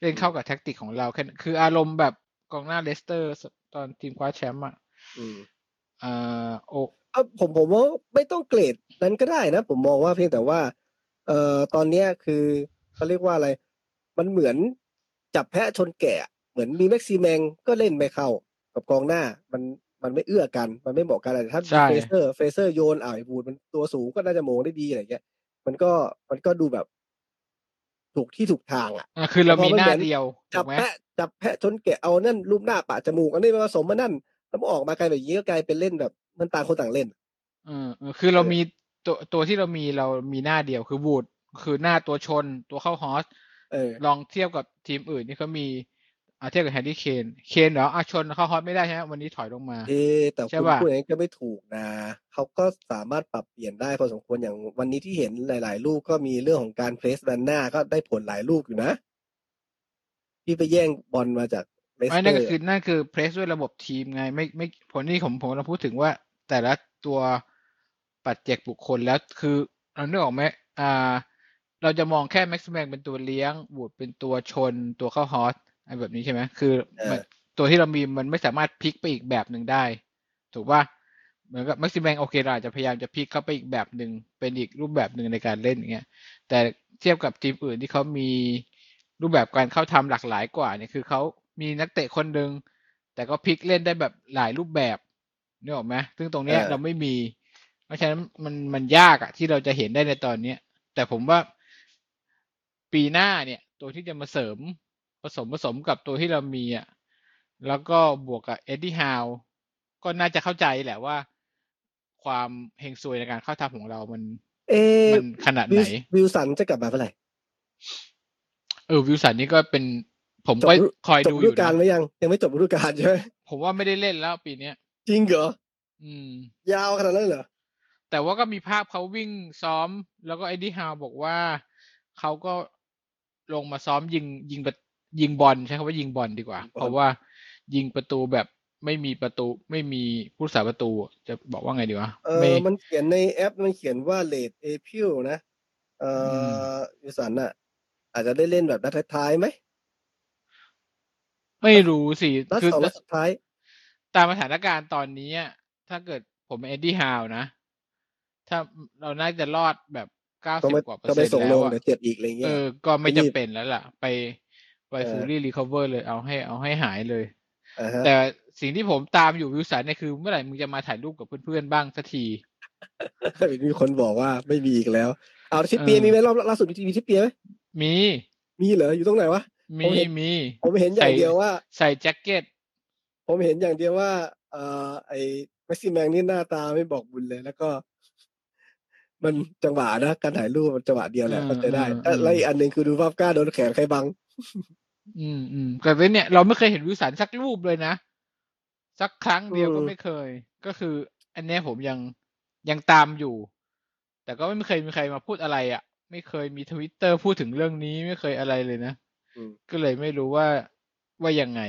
เล่นเข้ากับแท็กติกของเราแค่นั้นคืออารมณ์แบบกองหน้าเลสเตอร์ ตอนทีมคว้าแชมป์อะอืมอ่าโอ เออผมผมว่าไม่ต้องเกรดนั้นก็ได้นะ ผมมองว่าเพียงแต่ว่า เอ่อตอนเนี้ยคือเขาเรียกว่าอะไร มันเหมือนจับแพะชนแกะ เหมือนมีแม็กซิแมงก็เล่นไม่เข้า กับกองหน้ามันมันไม่เอื้อกัน มันไม่เหมาะกันอะไรถ้าใช่เฟเซอร์เฟเซอร์โยนอ่าวไอ้บูดมันตัวสูงก็น่าจะโมงได้ดีอะไรเงี้ย มันก็มันก็ดูแบบ ถูกที่ถูกทางอะอะคือเรามีหน้าเพราะมันเหมือนเดียวถูจับกไหมแพะจับแพะชนแกะเอานั่นรูปหน้าปะจมูกอันนี้มาผสมมานั่นแล้วมันออกมากลายแบบนี้ก็กลายเป็นเล่นแบบ มันต่างคนต่างเล่นเออเออคือเราเออมีตัวตัวที่เรามีเรามีหน้าเดียวคือบูดคือหน้าตัวชนตัวเข้าฮอสเออลองเทียบกับทีมอื่นที่เขามีอะเทียบกับแฮร์รี่เคนเคนเหรออะชนเข้าฮอสไม่ได้ใช่ไหมวันนี้ถอยลงมาเอ๊ะแต่ใช่คุณป่ะพูดอย่างนี้ก็ไม่ถูกนะเขาก็สามารถปรับเปลี่ยนได้พอสมควรอย่างวันนี้ที่เห็นหลาย ๆ ลูกก็มีเรื่องของการเพรสดันหน้าก็ได้ผลหลายลูกอยู่นะ ที่ไปแย่งบอลมาจากเลสไม่เตนั่อนก็ร์คือนั่นคือเพรสด้วยระบบทีมไง ไม่ไม่ผลนี่ผมผมเราพูดถึงว่า แต่ละตัวปัจเจกบุคคลแล้วคือเราเนึกออกไหมอ่า เราจะมองแค่แม็กซ์แมงเป็นตัวเลี้ยงบูดเป็นตัวชนตัวเข้าฮอสอะไรแบบนี้ใช่ไหมคือมันตัวที่เรามีมันไม่สามารถพลิกไปอีกแบบหนึ่งได้ ถูกป่ะเหมือนกับแม็กซิแมงโอเคเราอาจจะพยายามจะพลิกเข้าไปอีกแบบหนึ่งเป็นอีกรูปแบบหนึ่งในการเล่นอย่างเงี้ย แต่เทียบกับทีมอื่นที่เขามีรูปแบบการเข้าทำหลากหลายกว่าเนี่ยคือเขามีนักเตะคนหนึ่งแต่ก็พลิกเล่นได้แบบหลายรูปแบบ นึกออกไหมซึ่งตรงเนี้ยเราไม่มี เพราะฉะนั้นมันมันยากอะที่เราจะเห็นได้ในตอนเนี้ย แต่ผมว่าปีหน้าเนี่ย ตัวที่จะมาเสริมผสมผสมกับตัวที่เรามีอะแล้วก็บวกกับเอ็ดดี้ฮาวก็น่าจะเข้าใจแหละว่า ความเฮงซวยในการเข้าทำของเรามันเอ๊ะมันขนาดวิไหลนวิลสันจะกลับมาเมื่อไหร่เออวิลสันนี่ก็เป็น ผมจบก็ฤคอยจดูบอฤดูยู่กาลนะไหมยัง ยังไม่จบฤดูกาลใช่ไหมผมว่าไม่ได้เล่นแล้วปีเนี้ย จริงเหรออืม ยาวขนาดนั้นเหรอแต่ว่าก็มีภาพเขาวิ่งซ้อม แล้วก็เอ็ดดี้ฮาวบอกว่าเขาก็ลงมาซ้อมยิงยิงประยิงบอลใช้คำว่ายิงบอลดีกว่า เพราะว่ายิงประตูแบบไม่มีประตูไม่มีผู้รักษาประตูจะบอกว่าไงดีวะเอไม่อมันเขียนในแอปมันเขียนว่าเลดเอพิลนะ เอ่อือวิลสันอะอาจจะได้เล่นแบบนัดท้ายๆไหม ไม่รู้สินัดคือสองนัดสุดท้าย ตามสถานการณ์ตอนนี้อะถ้าเกิดผมเป็นเอ็ดดี้ฮาวนะ ถ้าเราน่าจะรอดแบบเก้าก็สิบไม่กว่าเปอก็ร์ไม่เซ็นต์ส่งแล้ลวงอะเดี๋ยวเจ็บอีกอะไรเอเงี้ยอก็ไม่ไม่รีจำบเป็นแล้วล่ะ ไปไปเออ fully recover เลยเอาให้เอาให้หายเลยอ่าฮะแต่สิ่งที่ผมตามอยู่วิลสันเนี่ยคือเมื่อไหร่มึงจะมาถ่ายรูปกับเพื่อนๆบ้างสักทีมีคนบอกว่าไม่มีอีกแล้ว เอาทิปเปียเออมีไหมรอบล่าสุดมีมีทิปเปียไหมมี มีเหรออยู่ตรงไหนวะมีผมเห็นมี ผมเห็นอย่างเดียวว่า ใส่แจ็คเก็ต ผมเห็นอย่างเดียวว่าเอ่อไอ้แม็กซิแมงนี่หน้าตาไม่บอกบุญเลย แล้วก็ มันจังหวะนะการถ่ายรูปมันจังหวะเดียวแหละเออเข้าใจได้เออแล้วแล้วอีกอันหนึ่งคือดูภาพกล้าโดนแขนใครบัง อืมอืมแต่ว่าเนี่ยเราไม่เคยเห็นวิวสันสักรูปเลยนะสักครั้งเดียวอืมก็ไม่เคย ก็คือ อันเนี้ยผมยังยังตามอยู่ แต่ก็ไม่เคยมีใครมาพูดอะไรอะ่ะ ไม่เคยมีทวิตเตอร์พูดถึงเรื่องนี้ไม่เคยอะไรเลยนะอืมก็เลยไม่รู้ว่าว่ายังไง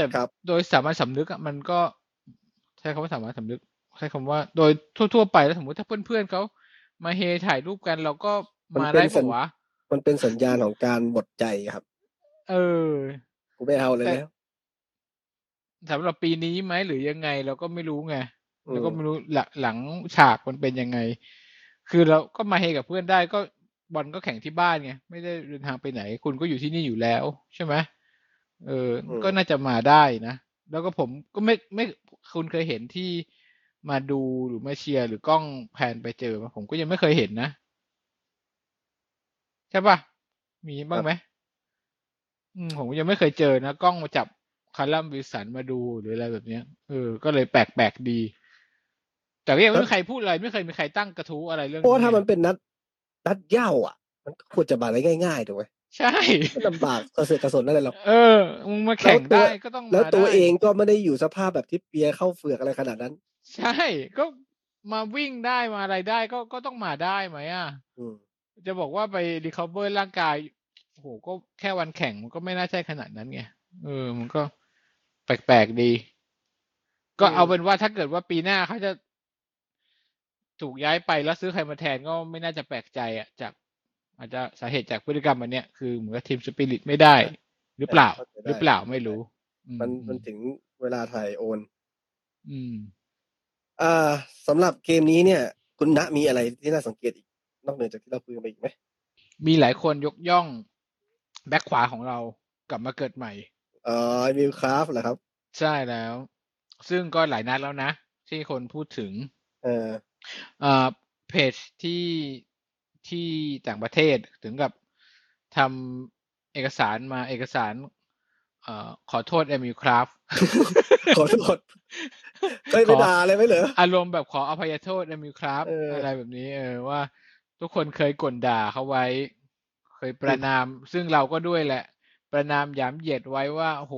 แต่ครับโดยสามัญสำนึกอะมันก็ใช้คำว่าสามัญสำนึกใช้คำว่า โดยทั่วๆไปแล้วสมมติถ้าเพื่อนๆเขามาเฮถ่ายรูปกันเราก็มันมาเป็นได้สัปะญวะมันเป็นสัญญาณของการหมดใจครับ เออกูไม่เอาเลยแต่แล้วสำหรับปีนี้ไหมหรือยังไงเราก็ไม่รู้ไงอืมแล้วก็ไม่รู้หลังหลังฉากมันเป็นยังไง คือเราก็มาเฮกับเพื่อนได้ก็บอลก็แข่งที่บ้านไงไม่ได้เดินทางไปไหน คุณก็อยู่ที่นี่อยู่แล้ว ใช่ไหม เอออืมก็น่าจะมาได้นะ แล้วก็ผมก็ไม่ไม่คุณเคยเห็นที่มาดูหรือมาเชียร์หรือกล้องแพนไปเจอปะผมก็ยังไม่เคยเห็นนะ ใช่ปะมีบ้างไหมอืมผมยังไม่เคยเจอนะกล้องมาจับคารัมวิลสันมาดูหรืออะไรแบบเนี้ยเออ ก็เลยแปลกแปลกๆดี แต่ก็ยังไม่มีใครพูดอะไร ไม่เคยมีใครตั้งกระทู้อะไรเรื่องเพราะว่าถ้าไงมันเป็นนัดนัดเหย้าอะ มันก็ควรจะมาได้ง่ายๆถูกไหม ใช่ไม่ลำบากกระเสือกกระสนอะไรหรอกเออมึงมาแข่งแล้วตัวได้ก็ต้องมาแล้วตัวได้เองก็ไม่ได้อยู่สภาพแบบที่เปียเข้าเฟือกอะไรขนาดนั้น ใช่ก็มาวิ่งได้มาอะไรได้ก็ก็ต้องมาได้ไหมอะอืมจะบอกว่าไปรีคอเวอร์ร่างกายโอ้โหก็แค่วันแข่งมันก็ไม่น่าใช่ขนาดนั้นไงเออ มันก็แปลกๆดี ก็เอาเป็นว่าถ้าเกิดว่าปีหน้าเขาจะถูกย้ายไปแล้วซื้อใครมาแทนก็ไม่น่าจะแปลกใจอะจาก อาจจะสาเหตุจากพฤติกรรมอันเนี้ยคือเหมือนกับทีมสปิริตไม่ได้ หรือเปล่าเข้าใจได้หรือเปล่าไม่รู้อืมันมันถึงเวลาถ่ายโอน อืม อ่าสำหรับเกมนี้เนี่ย คุณณมีอะไรที่น่าสังเกตอีก นอกเหนือจากที่เราคุยกันไปอีกไหมมีหลายคนยกย่อง แบ็คขวาของเรากลับมาเกิดใหม่เอ่อมิวคราฟเหรอครับ ใช่แล้ว ซึ่งก็หลายนัดแล้วนะ ที่คนพูดถึง เออเอ่อเพจที่ ที่ต่างประเทศถึงกับทำเอกสารมาเอกสารเอ่อขอโทษเอมิลคราฟขอโทษเคยไปด่าอะไรไหมเหรออารมณ์แบบขออภัยโทษเอมิลคราฟเออออะไรแบบนี้ เออว่า ทุกคนเคยก่นด่าเขาไว้ เคยประณาม ซึ่งเราก็ด้วยแหละ ประณามหยามเหยียดไว้ว่าโอ้โห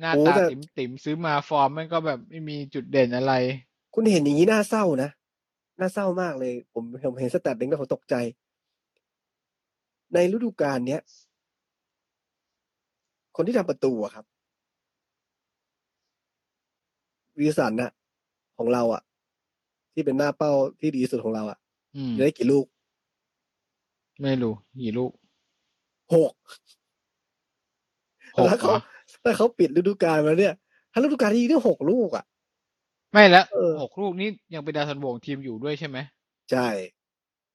หน้าโอ้ตาแต่ติ๋มติ๋มๆซื้อมาฟอร์มมันก็แบบไม่มีจุดเด่นอะไร คุณเห็นอย่างนี้น่าเศร้านะ น่าเศร้ามากเลย ผมผมเห็นสแตทหนึ่งแล้วผมตกใจ ในฤดูกาลเนี้ย คนที่ทำประตูอะครับวิลสันนะของเราอะที่เป็นหน้าเป้าที่ดีที่สุดของเราอะอืมได้กี่ลูก ไม่รู้กี่ลูกหกหกแล้วเหรเขาอแล้วเขาปิดฤดูกาลมาเนี่ย ถ้าฤดูกาลที่ยิงได้หกลูกอะ ไม่แล้วเออหกลูกนี้ยังเป็นดาวซันโบของทีมอยู่ด้วยใช่ไหมใช่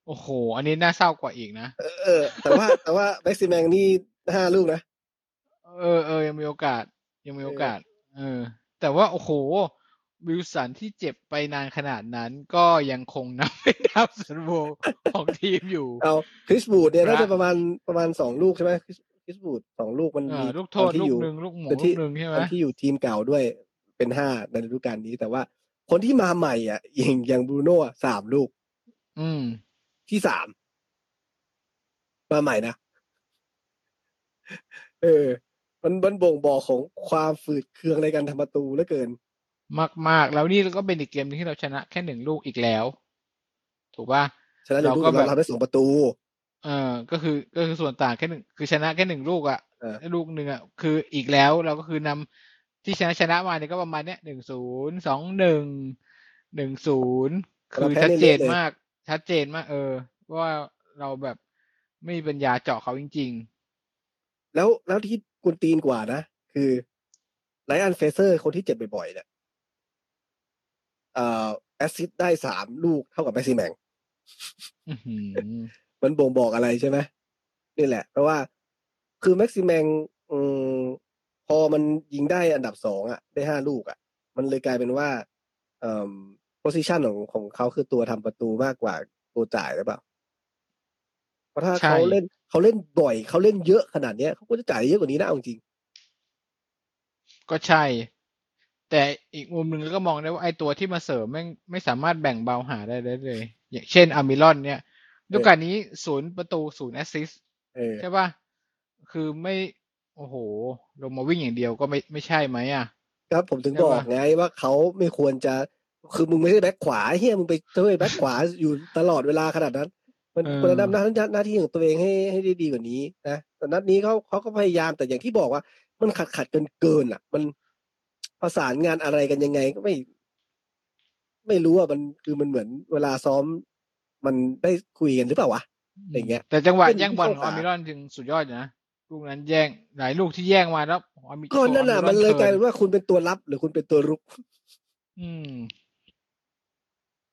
โอ้โห อันนี้น่าเศร้ากว่าอีกนะเออเออแต่ว่าแต่ว่าแม็กซิแมงนี่ห้าลูกนะเออเออยังมีโอกาส ยังมีเออโอกาส เออ แต่ว่าโอ้โหวิลสันที่เจ็บไปนานขนาดนั้น ก็ยังคงนับเป็นดาวซันโบของทีมอยู่ เอาคริสบูดเนี่ยพระน่าจะประมาณประมาณสองลูกใช่ไหมคริสคริสบูดสองลูกมันเอมีอลูกโทตอษนที่ลูอกยู่หนึ่งลูกหมูตอนลูที่กหนึ่งใช่ไหมตอนที่อยู่ทีมเก่าด้วย เป็นห้าในฤดูกาลนี้ แต่ว่าคนที่มาใหม่อะอย่างอย่างบรูโน่อะสามลูก อืม ที่สามมาใหม่นะเออ มันมันบ่งบอกของความฝืดเคืองในการทำประตูเหลือเกิน มากมากๆแล้วนี่ก็เป็นอีกเกมหนึงที่เราชนะแค่หนึ่งลูกอีกแล้ว ถูกป่ะฉะนั้นในเราลูกก็เราแบบทำได้สองประตู เออ ก็คือก็คือส่วนต่างแค่หนึ่งคือชนะแค่หนึ่งลูกอะเออลูกหนึ่งอะคืออีกแล้วเราก็คือนำ ที่ชนะชนะมาเนี่ยก็ประมาณเนี้ยหนึ่งศูนย์สองหนึ่งหนึ่งศูนย์คือชัดเจนมาก ชัดเจนมาก เออ ว่าเราแบบไม่มีปัญญาเจาะเขาจริงแล้วแล้วที่กุนตีนกว่านะ คือไรอันเฟรเซอร์คนที่เจ็บบ่อยๆเนี่ยเอ่อ assist ได้สามลูกเท่ากับแม็กซิแมงๆอื้อหือมันบ่งบอกอะไรใช่ไหมนี่แหละ เพราะว่าคือแม็กซิแมงอืม พอมันยิงได้อันดับสองอะได้ห้าลูกอะ มันเลยกลายเป็นว่าเอ่อ position ของของเขาคือตัวทำประตูมากกว่าตัวจ่ายหรือเปล่าเพราะถ้าใช่เขาเล่นเขาเล่นบ่อยเขาเล่นเยอะขนาดเนี้ยเขาก็จะจ่ายเยอะกว่านี้นะเอาจริงก็ใช่ แต่อีกมุมหนึ่งเราก็มองได้ว่าไอ้ตัวที่มาเสริมแม่งไม่สามารถแบ่งเบาหาได้เลย อย่างเช่นอามิลอนเนี่ยดูการนี้ศูนย์ประตูศูนย์แอสซิสต์เออใช่ป่ะคือไม่ โอ้โห ลงมาวิ่งอย่างเดียวก็ไม่ไม่ใช่ไหมอะ ครับผมถึงใช่บปะอกไงว่าเขาไม่ควรจะ คือมึงไม่ใช่แบ็คขวาเฮียมึงไปช่วยแบ็คขวาอยู่ตลอดเวลาขนาดนั้น มันเออควรจะทำหน้าหน้าที่ของตัวเองให้ให้ได้ดีกว่านี้นะแต่นัดนี้เขาเขาก็พยายามแต่อย่างที่บอกว่า มันขัดขัดเกินเกินอะ มันประสานงานอะไรกันยังไงก็ไม่ ไม่รู้อะมันคือมันเหมือนเวลาซ้อม มันได้คุยกันหรือเปล่าวะอย่างเงี้ย แต่จังหวะเป็นแย่งบอลของเข้าอาขามิลอนจึงสุดยอดอยู่นะ ลูกนั้นแย่งหลายลูกที่แย่งมาแล้วอามิก็นั่นน่ะมันเลยกลายเป็นทิร์ว่าคุณเป็นตัวรับหรือคุณเป็นตัวรุก อืม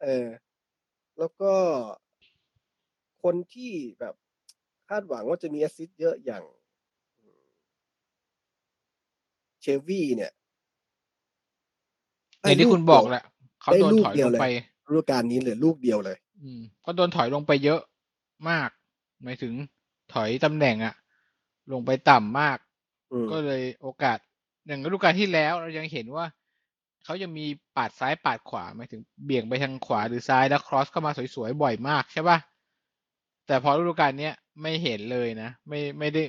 เออ แล้วก็คนที่แบบคาดหวังว่าจะมี assist เยอะอย่างเชลวี่เนี่ยอย่างที่คุณบอกแหละเขาได้โดนลูกถอยเดีลยวงเลยไปฤดูกาลนี้เหลือลูกเดียวเลย อืมเขาโดนถอยลงไปเยอะมาก หมายถึงถอยตำแหน่งอะ ลงไปต่ำมากอืมก็เลยโอกาสอย่างฤดูกาลที่แล้วเรายังเห็นว่าเขายังมีปาดซ้ายปาดขวาหมายถึงเบี่ยงไปทางขวาหรือซ้ายแล้วครอสเข้ามาสวยๆบ่อยมากใช่ป่ะแต่พอฤดูกาลเนี้ยไม่เห็นเลยนะ ไม่ไม่ได้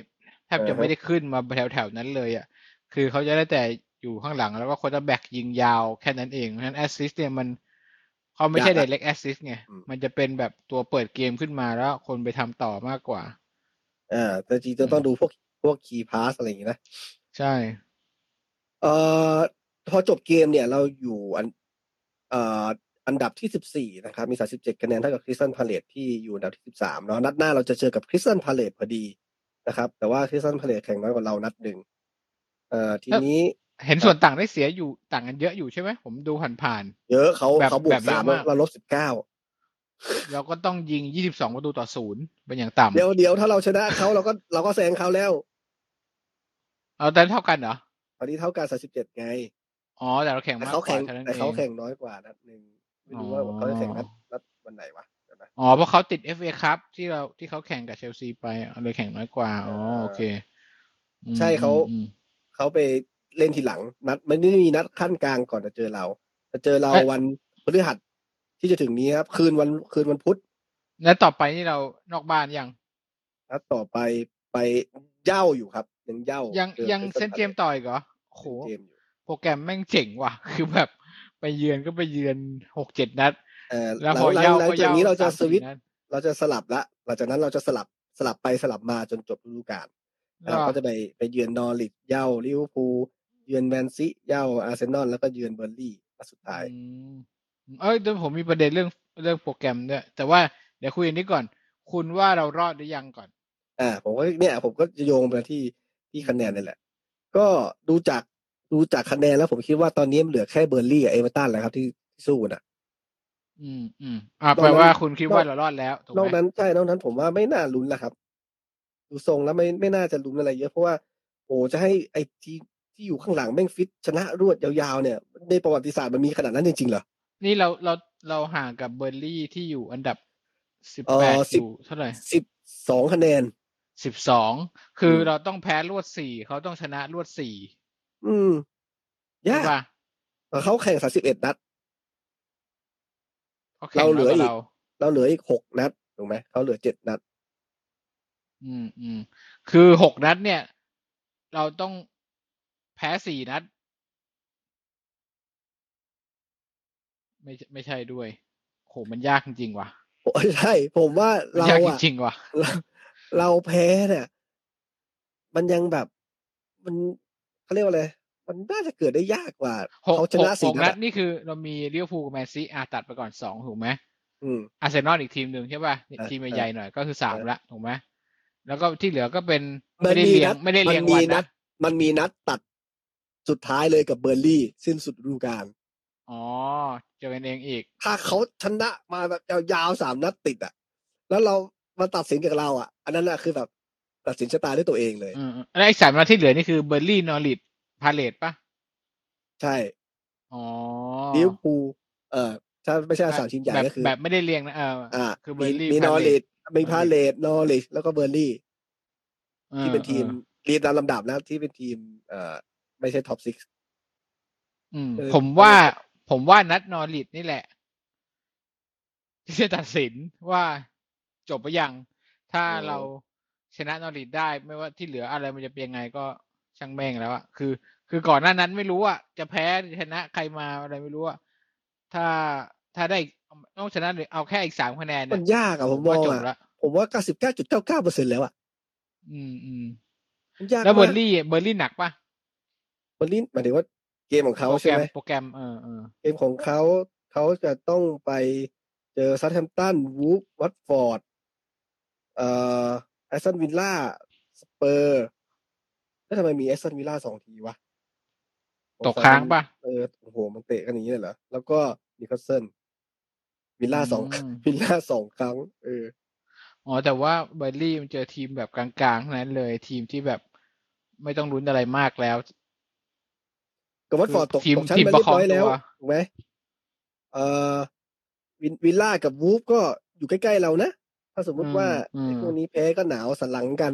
แทบอ่าจะฮะไม่ได้ขึ้นมาแถวแถวๆนั้นเลยอะ คือเขาจะได้แต่อยู่ข้างหลังแล้วก็คนจะแบกยิงยาวแค่นั้นเองเพราะฉะนั้นแอสซิสเนี่ยมันเขาไม่ใช่ยากอะ direct assist ไงอืมมันจะเป็นแบบตัวเปิดเกมขึ้นมาแล้วคนไปทำต่อมากกว่า อ่าแต่จริงๆต้องดูพวกพวกคีย์พาสอะไรอย่างงี้นะ ใช่เอ่อพอจบเกมเนี่ยเราอยู่อันเอ่ออันดับที่สิบสี่นะครับ มีสาสิบเจ็ดคะแนนเท่ากับคริสตันพาเลตที่อยู่อันดับที่สิบสามเนาะนัดหน้าเราจะเจอกับคริสตันพาเลตพอดีนะครับ แต่ว่าคริสตันพาเลตแข่งน้อยกว่าเรานัดหนึ่งเอ่อทีนี้เห็นส่วนต่างได้เสียอยู่ต่างกันเยอะอยู่ใช่ไหมผมดูผ่านเยอะเขาแบบเขาบวแบกบเยอะสามมากเราลบสิบเก้าๆ เราก็ต้องยิง22ประตูต่อศูนย์เป็นอย่างต่ำเดี๋ยวเดี๋ยวถ้าเราชนะเขาเราก็เราก็แซงเขาแล้ว เอาแต่เท่ากันเหรอตอนนี้เท่ากันสาสิบเจ็ดไง อ๋อแต่เราแข่งแต่มากเขากว่าแข่งเท่านั้นแต่เอเขางแข่งน้อยกว่านัดหนึ่งไม่รู้ว่าอ๋อเขาจะแข่งนัดนัดวันไหนวะเดี๋ยวนะอ๋อเพราะเขาติด FA ครับที่เราที่เขาแข่งกับเชลซีไปเลยแข่งน้อยกว่าอ๋อโอเคอืมใช่เขาอืมเขาไปเล่นทีหลัง นัดมันไม่มีนัดขั้นกลางก่อนจะเจอเราจะเจอเราเอ๊ะวันพฤหัส ที่จะถึงนี้ครับ คืนวันคืนวันพุธแล้วต่อไปนี่เรานอกบ้านยังนัดต่อไปไปเหย้าอยู่ครับ ยังเหย้ายังจอยังคริสตัเซนเกมต่ออีกเหรอโหเซนเกมอยู่โปรแกรมแม่งเจ๋งว่ะ คือแบบไปเยือนก็ไปเยือนหกเจ็ดนัดเอ่อแล้วพหอลังเย้าหลังก็จากเย้านี้เราจะสามสวิตช์นัดเราจะสลับละหลังจากนั้นเราจะสลับสลับไปสลับมาจนจบฤดูกาลแล้วเราก็จะไปไปเยือนนอริทเหย้าลิเวอร์พูลเยือนแมนซีเหย้าอาร์เซนอลแล้วก็เยือนเบอร์ลี่นัดสุดท้ายอืม เอ้ยเดี๋ยวผมมีประเด็นเรื่องเรื่องโปรแกรมด้วยแต่ว่าเดี๋ยวคุยอันนี้ก่อน คุณว่าเรารอดหรือยังก่อน อ่า ผมก็เนี่ยผมก็จะโยงไปที่ที่คะแนนนี่แหละ ก็ดูจากดูจากคะแนนแล้วผมคิดว่าตอนนี้มันเหลือแค่เบอร์ลี่กับเอเวอร์ตันแล้วครับที่ที่สู้น่ะ อืมอืมอ่านอกนั้นแปลว่าคุณคิดว่านอกเรารอดแล้วถูกนอกไหมนั้นใช่นอกนั้นผมว่าไม่น่าลุ้นแล้วครับ ดูทรงแล้วไม่ไม่น่าจะลุ้นอะไรเยอะเพราะว่าโอ้จะให้ไอ้ทีมที่อยู่ข้างหลังแม่งฟิตชนะรวดยาวๆเนี่ย ในประวัติศาสตร์มันมีขนาดนั้นจริงๆเหรอ นี่เราเราเราห่างกับเบอร์ลี่ที่อยู่อันดับสิบเอ่แปดออสิบยู่เท่าไหร่สิบสองคะแนนสิบสองคืออมเราต้องแพ้รวดสี่เขาต้องชนะรวดสี่อืมใช่ยากป่ะเขาแข่งสามสิบเอ็ดนัดเขาแข่งเราเหลืน้ออยกอีว่ากเราเราเหลืออีกหกนัดถูกไหมเขาเหลือเจ็ดนัด อืมอืมคือหกนัดเนี่ย เราต้องแพ้สี่นัด ไม่ไม่ใช่ด้วยโหมันยากจริงๆว่ะโอ้ยใช่ผมว่ามันเรายากจอะริงๆว่ะเราเราแพ้เนี่ยมันยังแบบ มันเขาเรียกว่าอะไรมันน่าจะเกิดได้ยากกว่าหกเขาชหกนะหสี่กนันัดดอะนี่คือเรามีลิเวอร์พูลกับแมนซีอะตัดไปก่อนสองถูกไหมอืมอาร์เซนอลอีกทีมหนึ่งใช่ป่ะเนี่ยเออทีมเออใหญ่ๆหน่อยก็คือสามเออละถูกไหมแล้วก็ที่เหลือก็เป็นมัไม่นได้มีเรียนังดไม่ได้มัเรียงมีวันนันะดมันมีนัดตัดสุดท้ายเลยกับเบอร์ลี่ สิ้นสุดฤดูกาล อ๋อเจอกันเองอีก ถ้าเขาชนะมาแบบยาวๆสามนัดติดอะ แล้วเรามาตัดสินกับเราอะ อันนั้นอะคือแบบตัดสินชะตาด้วยตัวเองเลยอืมๆแล้วไอ้สามนัดที่เหลือนี่คือเบอร์ลี่นอริทพาเลตป่ะใช่อ๋อลิเวอร์พูลเอ่อถ้าไม่ใช่สามทีมใหญ่แบบก็คือ แบบไม่ได้เรียงนะเอออ่าคือมี Burnley มีนอ Palace ริทมี Norwich พาเลตนอริชแล้วก็เบอร์ลี่ออที่เป็นทีมออเรียนตามลำดับนะที่เป็นทีม เอ่อไม่ใช่ top six อืม เออ ผมว่า ผมว่านัดนอริทนี่แหละ ที่จะตัดสินว่าจบไปยัง ถ้าเราชนะนอริทได้ ไม่ว่าที่เหลืออะไรมันจะเป็นยังไงก็ช่างแม่งแล้วอะคือ คือก่อนหน้านั้นไม่รู้อะจะแพ้หรือชนะใครมาอะไรไม่รู้อะถ้าถ้าได้ต้องชนะหรือเอาแค่อีกสามคะแนนมันยากอะผมมว่าองจบอะแล้วผมว่าเก้าสิบเก้าจุดเก้าเก้าเปอร์เซ็นต์แล้วอะอืมอืมมันยากแล้วเบอมากร์ลี่เบอร์ลี่หนักปะเบอร์ลี่หมายถึงว่าเกมของเขาโปรแกใช่รมไหมโปรแกรมเออเออเกมของเขาเขาจะต้องไปเจอเซาแธมป์ตันวูฟวัตฟอร์ดเอ่อแอสตันวิลล่าสเปอร์แล้วทำไมมีแอสตันวิลล่าสองทีวะตกค้างปะเออโอ้โหมันเตะกันอย่างนี้เลยเหรอ แล้วก็นิวคาสเซิลวิลล่าสองอืมวิลล่าสองครั้ง เอออ๋อแต่ว่าเบอร์ลี่มันเจอทีมแบบกลางๆทั้งนั้นเลยทีมที่แบบไม่ต้องลุ้นอะไรมากแล้ว กับวัตฟอร์ดตกทีมตกชั้นทีมมาประเรียคอบงร้อยแล้วตัวถูกไหมเอ่อวินวิลล่ากับวูฟก็อยู่ใกล้ๆเรานะ ถ้าสมมุติว่าอืมไอ้พวกนี้แพ้ก็หนาวสันหลังกัน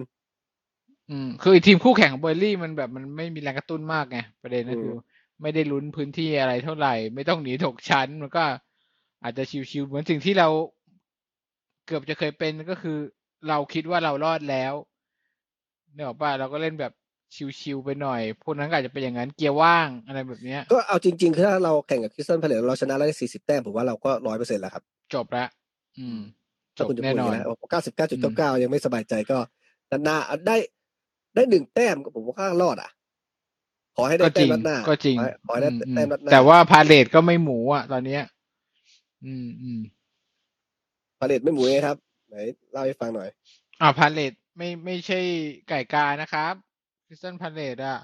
อืม คือไอ้ทีมคู่แข่งของเบอร์ลี่มันแบบมันไม่มีแรงกระตุ้นมากไงประเด็นก็อืมคือ ไม่ได้ลุ้นพื้นที่อะไรเท่าไหร่ ไม่ต้องหนีตกชั้นมันก็อาจจะชิวๆเหมือนสิ่งที่เราเกือบจะเคยเป็นก็คือ เราคิดว่าเรารอดแล้วเนี่ยบอกป่ะเราก็เล่นแบบ ชิวๆไปหน่อยพวกนั้นก็อาจจะเป็นอย่างนั้นเกียร์ว่างอะไรแบบเนี้ยก็เอาจริงๆ คือถ้าเราแข่งกับคริสตัลพาเลซเราชนะได้สี่สิบแต้มผมว่าเราก็ร้อยเปอร์เซ็นต์แล้วครับ จบละอืมจถ้าบคุณจะแน่พูดอนย่างอนนี้นะเก้าสิบเก้าจุดเก้าเก้ายังไม่สบายใจก็นานาได้ ได้หนึ่งแต้มก็ผมว่าข้างรอดอะ ขอให้ได้ก็จแต้ริมงนัดหน้าก็จริงขอให้ขอให้ได้อืมอืมแต้มนัดหน้าแต่ว่าพาเลทก็ไม่หมูอะ ตอนเนี้ย อืมอืมพาเลตไม่หมูเองครับไหนเล่าให้ฟังหน่อยอ่าพาเลทไม่ไม่ใช่ไก่กานะครับ คริสตันพาเลทอะ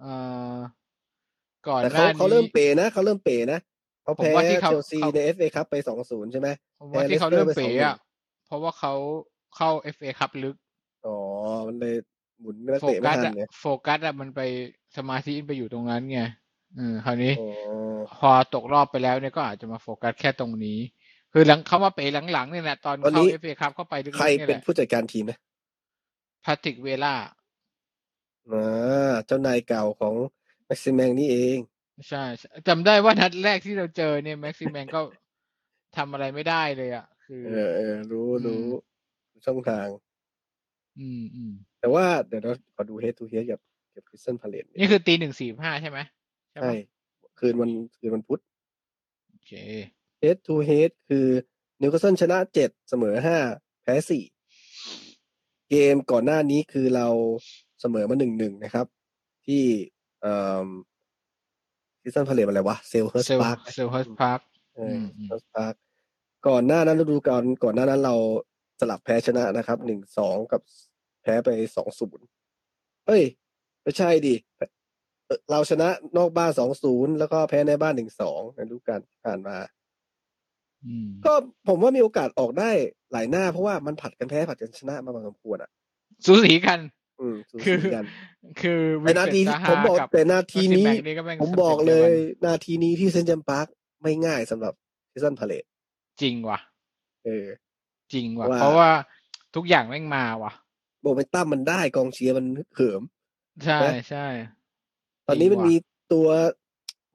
เอ่อก่อนแต่หเขาน้าเขานี้เริ่มเป๋นะเขาเริ่มเป๋นะเขาผมแพ้ว่าที่เขาเชลซีเขา ในเอฟเอคัพไปสองศูนย์ใช่ไหม ผมว่าแพ้ที่เขาเลสเตอร์เริ่มไปเป๋2-1อะ เพราะว่าเขาเข้าเอฟเอคัพลึก อ๋อ มันเลยหมุนนักโฟเตะไม่กัสทันอะเนี่ยโฟกัสอะมันไปสมาธิไปอยู่ตรงนั้นไงเออคราวนี้ อ๋อพอตกรอบไปแล้วเนี่ยก็อาจจะมาโฟกัสแค่ตรงนี้ คือหลังเขามาเป๋หลังๆเนี่ยแหละตอนวันเข้านี้เอฟเอคัพเข้าไปลึกใครๆเนี่ยเป็แหนละผู้จัดการทีมนะพาติกเวล่า อ่าเจ้านายเก่าของแม็กซิมแมนนี่เอง ใช่ใช่จำได้ว่านัดแรกที่เราเจอเนี่ย แม็กซิมแมนก็ทำอะไรไม่ได้เลยอะคือ เออเออรู้ อืมรู้ช่องทาง อืมอืมแต่ว่า เดี๋ยวเราขอดู head to head กับ กับคริสตัลพาเลซนี่คือตีหนึ่งสี่ห้าใช่ไหม ใช่ไหมใช่คืนวัน คืนวันพุธ โอเค head to head คือนิวคาสเซิลชนะเจ็ดเสมอห้าแพ้สี่เกมก่อนหน้านี้ คือเรา เสมอมาหนึ่งหนึ่งนะครับ ที่เอ่อคริสตัลพาเลซอะไรวะเซลเฮิร์สเซลปาร์คเซลเฮิร์สพาร์คเออมอืมเฮิร์สปาร์คก่อนหน้านั้นฤดูกาลก่อนหน้านั้นเราสลับแพ้ชนะนะครับหนึ่งสองกับแพ้ไปสองศูนย์เอ้ย ไม่ใช่ดิเอ่อเราชนะนอกบ้านสองศูนย์แล้วก็แพ้ในบ้านหนึ่งสองในฤดูกาลที่ผ่านมาอืมก็ผมว่ามีโอกาสออกได้หลายหน้าเพราะว่ามันผัดกันแพ้ผัดกันชนะมาพอสมควรอะ สูสีกันอืมสู คืสีอกันคือแต่นาทีวิลเฟรดซาฮาผมบอกกับแต่นาทีนี้แม็กซิมแม็กนี่ก็แม่งผมสเต็ปบอกเดีเลยวกันยนาทีนี้ที่เซนต์เจมส์พาร์คไม่ง่ายสำหรับซิซันพาเลตจริงว่ะ เออ จริงว่ะว่าเพราะว่าทุกอย่างแม่งมาว่ะโมเมนตัมมันได้กองเชียร์มันเขิม ใช่นะใช่ ตอนนี้มันจริงว่ะมีตัว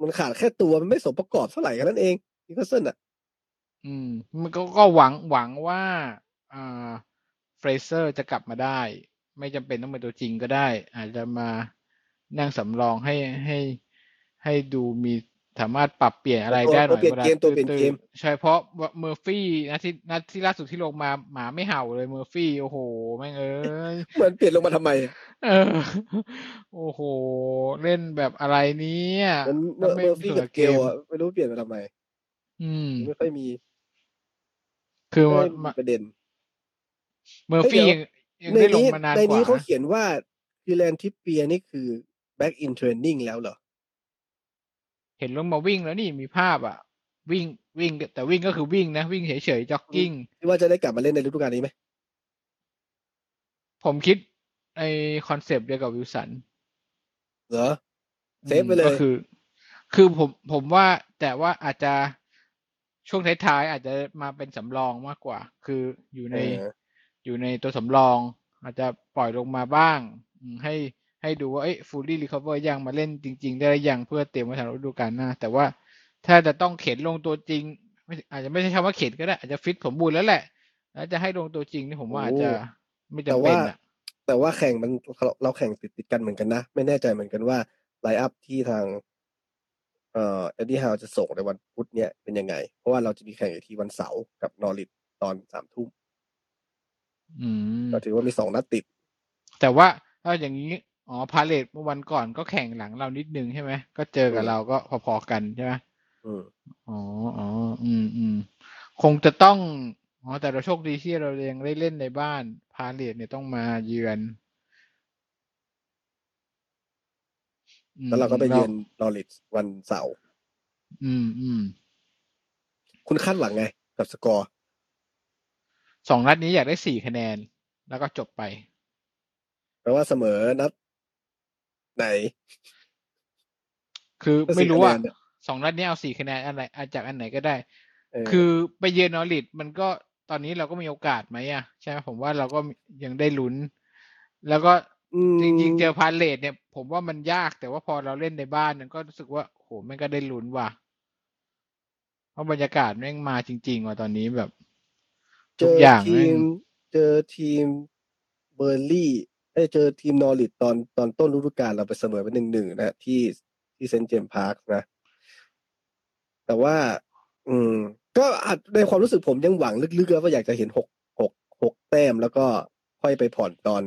มันขาดแค่ตัวมันไม่สมประกอบเท่าไหร่แค่นั้นเองนิโคลสันอะ อืม มันก็ก็หวังหวังว่าอ่าเฟรเซอร์จะกลับมาได้ ไม่จำเป็นต้องเป็นตัวจริงก็ได้ อาจจะมานั่งสำรองให้ให้ให้ดูมีสามารถปรับเปลี่ยนอะไรตัวได้หตัน่วอยเปลี่ยนวลาเกมตัวเปลี่ยนตื้อเกมๆใช่เพราะว่าเมอร์ฟี่นัดที่นัดที่ล่าสุดที่ลงมาหมาไม่เห่าเลยเมอร์ฟี่โอ้โหแม่งเอ้ยเหมือนเปลี่ยนลงมาทำไมเออโอ้โห เล่นแบบอะไรเนี้ยมันเมอร์ไม่เมอร์ฟี่เผื่กับเกลอะไม่รู้เปลี่ยนมาทำไม อืมไม่ค่อยมี คือไม่มันค่อยมีประเด็น เมอร์ฟี่เฮ้ยัยงยัง ในได้ลงนี้มานานในกว่านี้เขานะเขียนว่าคือแล้วทริปเปียร์นี่คือ back in training แล้วเหรอ เห็นลงมาวิ่งแล้วนี่มีภาพอะ วิ่งวิ่ง แต่วิ่งก็คือวิ่งนะ วิ่งเฉยๆจ็อกกิ้งคิดว่าจะได้กลับมาเล่นในฤดูกาลนี้ไหม ผมคิดไอ้ concept เดียวกับวิลสัน เหรอ safe ไปเลยก็คือ คือผมผมว่าแต่ว่าอาจจะช่วงท้ายๆอาจจะมาเป็นสำรองมากกว่า คืออยู่ในเอออยู่ในตัวสำรอง อาจจะปล่อยลงมาบ้างอืมให้ให้ดูว่าเอ้ย fully recover ยังมาเล่นจริง ๆ ได้หรือยังเพื่อเตรียมไว้สำหรับฤดูกาลหน้า แต่ว่าถ้าจะต้องเข็นลงตัวจริงไม่อาจจะไม่ใช่คำว่าเข็นก็ได้ อาจจะฟิตสมบูรณ์แล้วแหละ แล้วจะให้ลงตัวจริงนี่ผมว่าอาจจะไม่แต่จำเป็ว่านอะแต่ว่าแข่งมันเราเราแข่งติดติดๆกันเหมือนกันนะ ไม่แน่ใจเหมือนกันว่า line up ที่ทางเอ่อเอ็ดดี้ฮาวจะส่งในวันพุธเนี่ยเป็นยังไง เพราะว่าเราจะมีแข่งอีกทีวันเสาร์กับนอริชตอนสามทุ่มอืม ก็ถือว่ามีสองนัดติด แต่ว่าถ้าอย่างนี้ อ๋อพาเลซเมื่อวันก่อนก็แข่งหลังเรานิดนึงใช่ไหมก็เจอกับอืมเราก็พอๆกันใช่ไหมอืมอ๋ออ๋ออืมอืมคงจะต้องอ๋อแต่เราโชคดีที่เรายังได้เล่นในบ้าน พาเลซเนี่ยต้องมาเยือนอืมแล้วเราก็ไปอืมเยือนนอริชวันเสาร์อืมอืม คุณคาดหวังไง กับสกอร์ สองนัดนี้อยากได้สี่คะแนน แล้วก็จบไป แปลว่าเสมอนัดไหน คือก็ไม่สี่รู้คะแนว่านเนี่ยสองนัดนี้เอาสี่คะแนนอันไหนเอาจากอันไหนก็ได้เออคือไปเยือนนอริทมันก็ตอนนี้เราก็มีโอกาสไหมอะ ใช่ไหมผมว่าเราก็ยังได้ลุ้น แล้วก็มจริงๆ เจอพาเลทเนี่ย ผมว่ามันยากแต่ว่าพอเราเล่นในบ้านเนี่ยก็รู้สึกว่าโหแม่งก็ได้ลุ้นว่ะเพราะบรรยากาศแม่งมาจริง ๆ ว่ะตอนนี้แบบ เจทุกออย่างทีแม่งมเจอทีมเบอร์ลี่ได้ยเจอทีมนอริทตอนตอนต้นฤดูกาลเราไปเสมอไปหนึ่งหนึ่งนะที่ที่เซนต์เจมส์พาร์คนะ แต่ว่า อืม ก็อาจในความรู้สึกผมยังหวังลึกๆแล้วว่าอยากจะเห็นหกหกหกแต้มแล้วก็ค่อยไปผ่อนตอน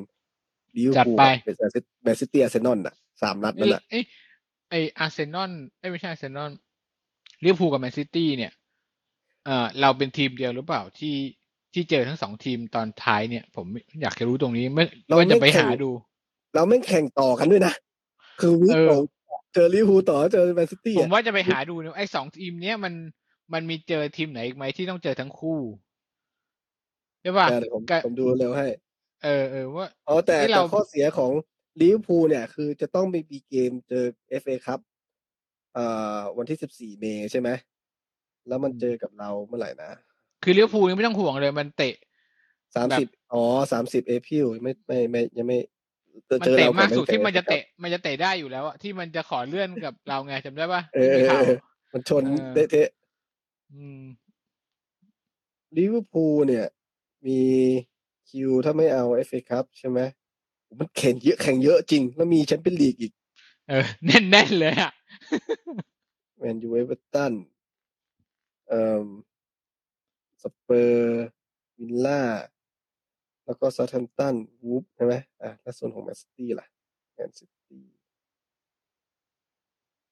ลิเวอร์จัดพูลไปเป็นแมนซิตี้อาร์เซนอลน่ะสามนัดนั่นน่ะเอ้ยไออาร์เซนอลเอ้ยไม่ใช่อาร์เซนอลลิเวอร์พูลกับแมนซิตี้เนี่ยเอ่อเราเป็นทีมเดียวหรือเปล่าที่ ที่เจอทั้งสองทีมตอนท้ายเนี่ย ผมอยากจะรู้ตรงนี้ไม่เราว่าจะไปไม่แข่งหาดู เราไม่งแข่งต่อกันด้วยนะ คือวีคเออของเจอลิเวอร์พูลต่อเจอแมนซิตี้ผมอะว่าจะไปหาดูเนี่ยไอ้สองทีมเนี้ยมันมันมีเจอทีมไหนอีกไหมที่ต้องเจอทั้งคู่ใช่ป่ะเดี๋ยวผมก็ผมดูเร็วให้ เออเออว่าอ๋อแต่ที่แต่เราข้อเสียของลิเวอร์พูลเนี่ย คือจะต้องมีปีเกมเจอเอฟเอครับเอ่อวันที่สิบสี่เมษใช่ไหมแล้วมันเจอกับเราเมื่อไหร่นะ คือลิเวอร์พูลนี่ไม่ต้องห่วงเลย มันเตะสามแบบสิบอ๋อสามสิบเอพิลไม่ไม่ไม่ยังไม่มันเจอเตะเราก่อมากนสุดแข่งที่มันจะ FA ครับเตะมันจะเตะได้อยู่แล้วอะที่มันจะขอเลื่อนกับเราไงจำได้ป่ะเอที่อมีข่าวเออมันชนเออเทะอืมๆลิเวอร์พูลเนี่ย มีคิวถ้าไม่เอาเอฟเอคัพใช่ไหมมันแข่งเยอะแข่งเยอะจริง แล้วมีแชมเปี้ยนลีกอีก เออ แน่นแน่นๆเลยอะแมนยูเอเวอร์ตันเอ่อ สเปอร์วิลล่าแล้วก็ซา u ์แ a ม p ตันวูฟใช่ไหมอะแล้วส่วนของแมนซิตี้ล่ะแมนซิตี้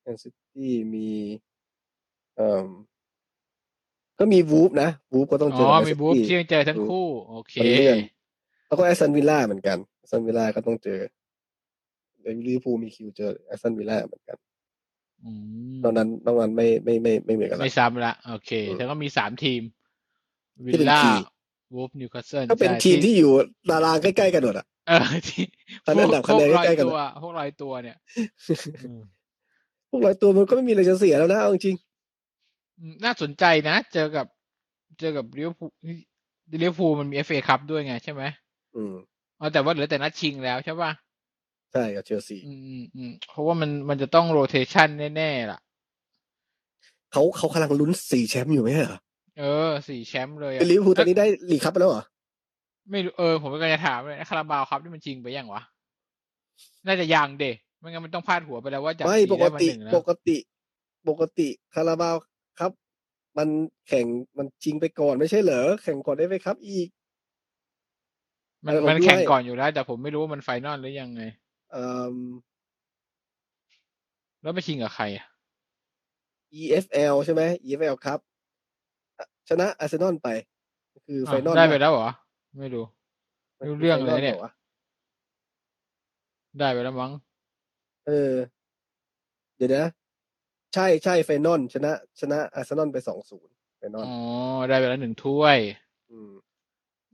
แมนซิตี้มีเอ่อก็มีวูฟนะวูฟก็ต้องอ๋เจออกับแมนมีซิบูฟตี้ที่ยังเจอทั้งคู่ โอเคมันเลื่อนแล้วก็แอสตันวิลล่าเหมือนกันแอสตันวิลล่าก็ต้องเจอเดี๋ยวลิเวอร์พูลมีคิวเจอแอสตันวิลล่าเหมือนกันอืมตอนนั้นตอนนั้นไม่ไม่ไม่ไม่เหมือนกันละไม่ซ้ำละโอเคอืมแล้วก็มีสามทีม วิที่ลเป็นล่าคีย์วูฟนิวคาสเซิลก็เป็นทีมที่อยู่ตารางใกล้ๆกันหมดอะเออที่ตอนนั้นอันดับคะแนนพวกใกล้ๆกันตัวอะพวกรอยตัวเนี่ยอืมพวกร้อยตัวมันก็ไม่มีอะไรจะเสียแล้วนะเอาจริงอืมน่าสนใจนะ เจอกับ เจอกับลิเวอร์พูลลิเวอร์พูลมันมีเอฟเอคัพด้วยไงใช่ไหมๆอืมอ๋อแต่ว่าเหลือแต่นัดชิงแล้วใช่ป่ะใช่กับเชลซีอืมอืมอืมเพราะว่ามันมันจะต้อง rotation แน่ๆล่ะเขาเขากำลังลุ้นสี่แชมป์อยู่ไหมเหรอ เออสี่แชมป์เลยอะคือลิเวอร์พูลตอนนี้ได้ลีกคัพไปแล้วเหรอ ไม่รู้เออ ผมก็จะถามเลยคาราบาวคัพที่มันจริงไปยังวะ น่าจะยังเดะไม่งั้นมันต้องพาดหัวไปแล้วว่าจากไม่สี่ปกได้มาติหนึ่งแล้วปกติ ปกติคาราบาวครับ มันแข่งมันชิงไปก่อนไม่ใช่เหรอ แข่งก่อนได้ไหมครับ อีก มันเออผมมันด้วยแข่งก่อนอยู่แล้ว แต่ผมไม่รู้ว่ามันไฟนอลหรือยังไงเอ่อแล้วไปชิงกับใครอะ EFL ใช่ไหม EFL ครับ ชนะอาร์เซนอลไป คือไฟอ้าวนอลได้ไปแล้เหรอ ไม่รู้มันรู้คืเรื่องไฟเลยเนี่ยหรอวะได้ไปแล้วมั้งเออ เดี๋ยวนะ ใช่ใช่ final ชนะ ชนะอาร์เซนอลไปสองศูนย์ final อ๋อ ได้ไปแล้วหนึ่งถ้วยอืม